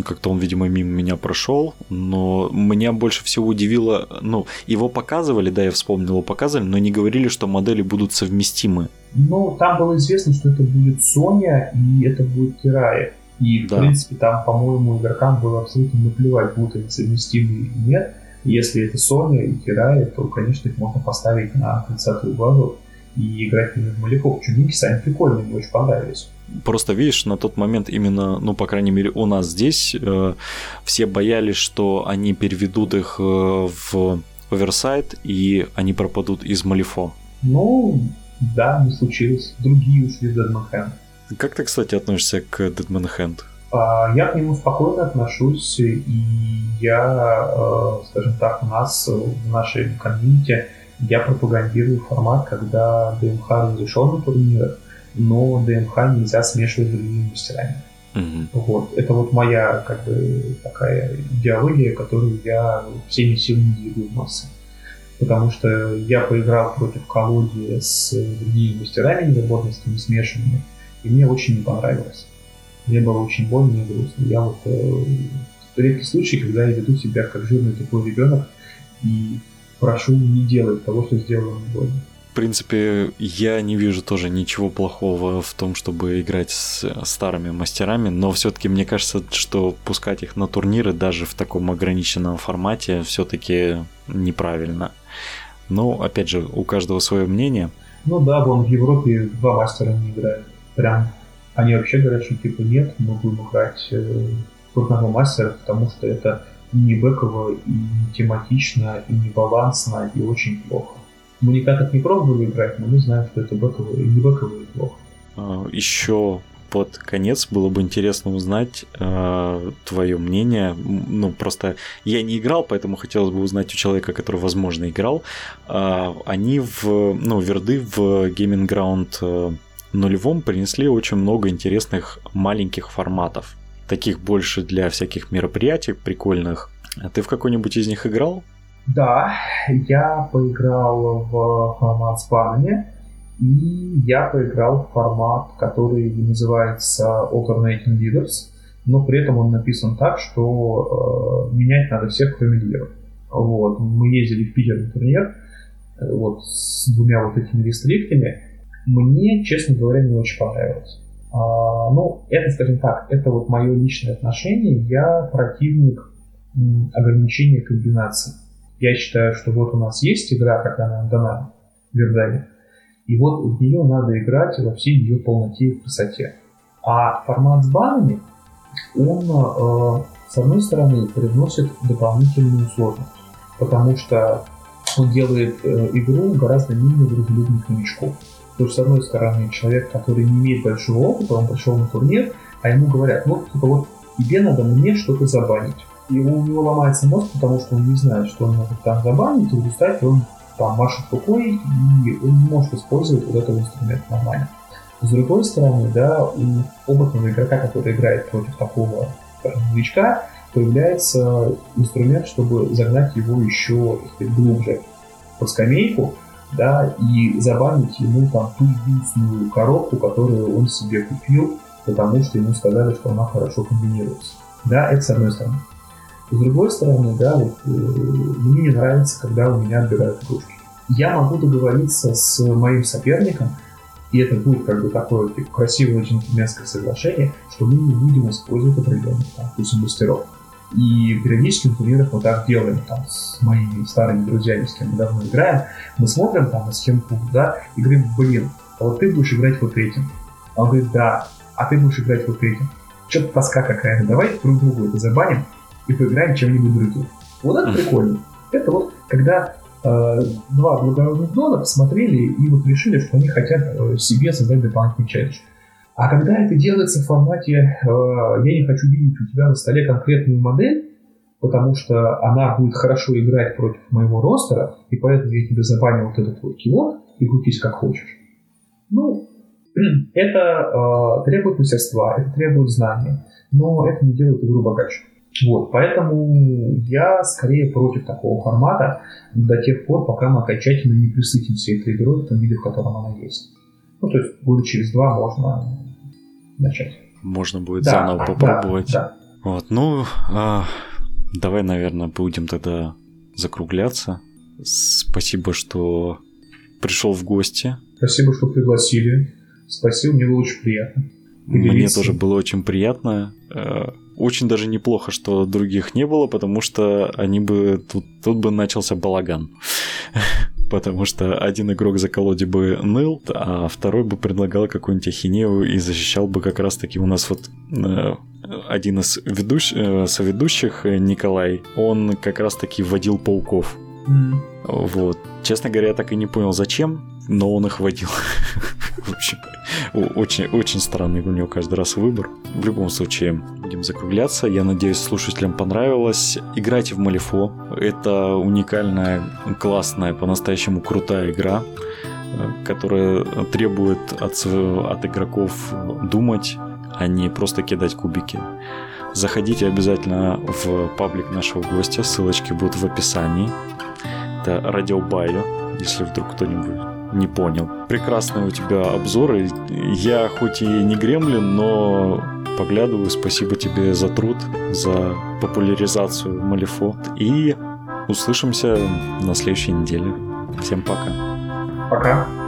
Speaker 1: как-то он, видимо, мимо меня прошел, но меня больше всего удивило, ну, его показывали, да, я вспомнил, его показывали, но не говорили, что модели будут совместимы.
Speaker 2: Ну, там было известно, что это будет Sony и это будет Кирая. И, в да. принципе, там, по-моему, игрокам было абсолютно наплевать, будут они совместимы или нет. Если это Sony и Кирая, то, конечно, их можно поставить на 30-ю базу и играть в Маляков. Чудники сами прикольные, мне очень понравились
Speaker 1: просто видишь, на тот момент именно, ну, по крайней мере, у нас здесь э, все боялись, что они переведут их э, в оверсайт, и они пропадут из Малифо.
Speaker 2: Ну, да, не случилось. Другие ушли в Deadman Hand.
Speaker 1: Как ты, кстати, относишься к Deadman Hand?
Speaker 2: А, я к нему спокойно отношусь, и я, э, скажем так, у нас в нашей комьюнити я пропагандирую формат, когда ДМХ разрешен на турнирах, но ДМХ нельзя смешивать с другими мастерами.
Speaker 1: Угу.
Speaker 2: Вот. Это вот моя как бы такая идеология, которую я всеми силами двигаю в массы. Потому что я поиграл против колоди с другими мастерами недоработанными смешанными, и мне очень не понравилось. Мне было очень больно и грустно. Я вот э, редкий случай, когда я веду себя как жирный такой ребенок и прошу не делать того, что сделано больно
Speaker 1: в принципе, я не вижу тоже ничего плохого в том, чтобы играть с старыми мастерами, но все-таки мне кажется, что пускать их на турниры даже в таком ограниченном формате все-таки неправильно. Но, опять же, у каждого свое мнение.
Speaker 2: Ну да, вон в Европе два мастера не играют. Прям они вообще говорят, что типа нет, мы будем играть э, крупного мастера, потому что это не бэково, и не тематично, и не балансно, и очень плохо. Мы никак это не пробовали играть, но мы знаем, что это бэковое и не бэковое плохо.
Speaker 1: А, Еще под конец было бы интересно узнать э, твое мнение. Ну, просто я не играл, поэтому хотелось бы узнать у человека, который, возможно, играл. Э, они в, ну, верды в Gaming Ground э, нулевом принесли очень много интересных маленьких форматов. Таких больше для всяких мероприятий прикольных. А ты в какой-нибудь из них играл?
Speaker 2: Да, я поиграл в формат с банами, и я поиграл в формат, который называется Alternating Leaders, но при этом он написан так, что э, менять надо всех, кроме лидеров. Вот. Мы ездили в Питер турнир э, вот, с двумя вот этими рестриктами. Мне, честно говоря, не очень понравилось. А, ну, это, скажем так, это вот мое личное отношение. Я противник ограничения комбинаций. Я считаю, что вот у нас есть игра, как она дана Вердане, и вот в нее надо играть во всей ее полноте и красоте. А формат с банами, он, э, с одной стороны, привносит дополнительную сложность, потому что он делает э, игру гораздо менее дружелюбных новичков. То есть, с одной стороны, человек, который не имеет большого опыта, он пришел на турнир, а ему говорят, ну, типа, вот тебе надо мне что-то забанить и у него ломается мозг, потому что он не знает, что он может там забанить, и в результате он там машет рукой, и он не может использовать вот этот инструмент нормально. С другой стороны, да, у опытного игрока, который играет против такого новичка, появляется инструмент, чтобы загнать его еще глубже под скамейку, да, и забанить ему там ту единственную коробку, которую он себе купил, потому что ему сказали, что она хорошо комбинируется. Да, это с одной стороны. С другой стороны, да, вот, э, мне не нравится, когда у меня отбирают игрушки. Я могу договориться с моим соперником, и это будет как бы такое типа, красивое джентльменское соглашение, что мы не будем использовать определенных там, вкусов мастеров. И периодически на турнирах мы так делаем, там, с моими старыми друзьями, с кем мы давно играем, мы смотрим там на схемку, да, и говорим, блин, а вот ты будешь играть вот этим. А он говорит, да, а ты будешь играть вот этим. Что-то тоска какая-то, давай друг другу это забаним и поиграем чем-нибудь другим. Вот это прикольно. Это вот, когда э, два благородных дона посмотрели и вот решили, что они хотят э, себе создать дополнительный челлендж. А когда это делается в формате э, «я не хочу видеть у тебя на столе конкретную модель», потому что она будет хорошо играть против моего ростера, и поэтому я тебе забанил вот этот вот кивот, и крутись как хочешь. Ну, это э, требует мастерства, это требует знания, но это не делает игру богаче. Вот, поэтому я скорее против такого формата до тех пор, пока мы окончательно не присытимся этой игрой в том виде, в котором она есть. Ну, то есть года через два можно начать.
Speaker 1: Можно будет да, заново попробовать. Да, да. Вот, ну, а, давай, наверное, будем тогда закругляться. Спасибо, что пришел в гости.
Speaker 2: Спасибо, что пригласили. Спасибо, мне было очень приятно.
Speaker 1: Мне тоже было очень приятно. Э, очень даже неплохо, что других не было, потому что они бы тут, тут бы начался балаган. потому что один игрок за колоде бы ныл, а второй бы предлагал какую-нибудь ахинею и защищал бы как раз-таки у нас вот э, один из ведущ... Э, соведущих, Николай, он как раз-таки вводил пауков. Mm. Вот. Честно говоря, я так и не понял, зачем, но он их водил. В общем, очень, очень странный у него каждый раз выбор. В любом случае, будем закругляться. Я надеюсь, слушателям понравилось. Играйте в Малифо. Это уникальная, классная, по-настоящему крутая игра, которая требует от, от игроков думать, а не просто кидать кубики. Заходите обязательно в паблик нашего гостя, ссылочки будут в описании. Это Радио Байо, если вдруг кто-нибудь не понял. Прекрасные у тебя обзоры. Я хоть и не гремлин, но поглядываю. Спасибо тебе за труд, за популяризацию Малифо. И услышимся на следующей неделе. Всем пока.
Speaker 2: Пока.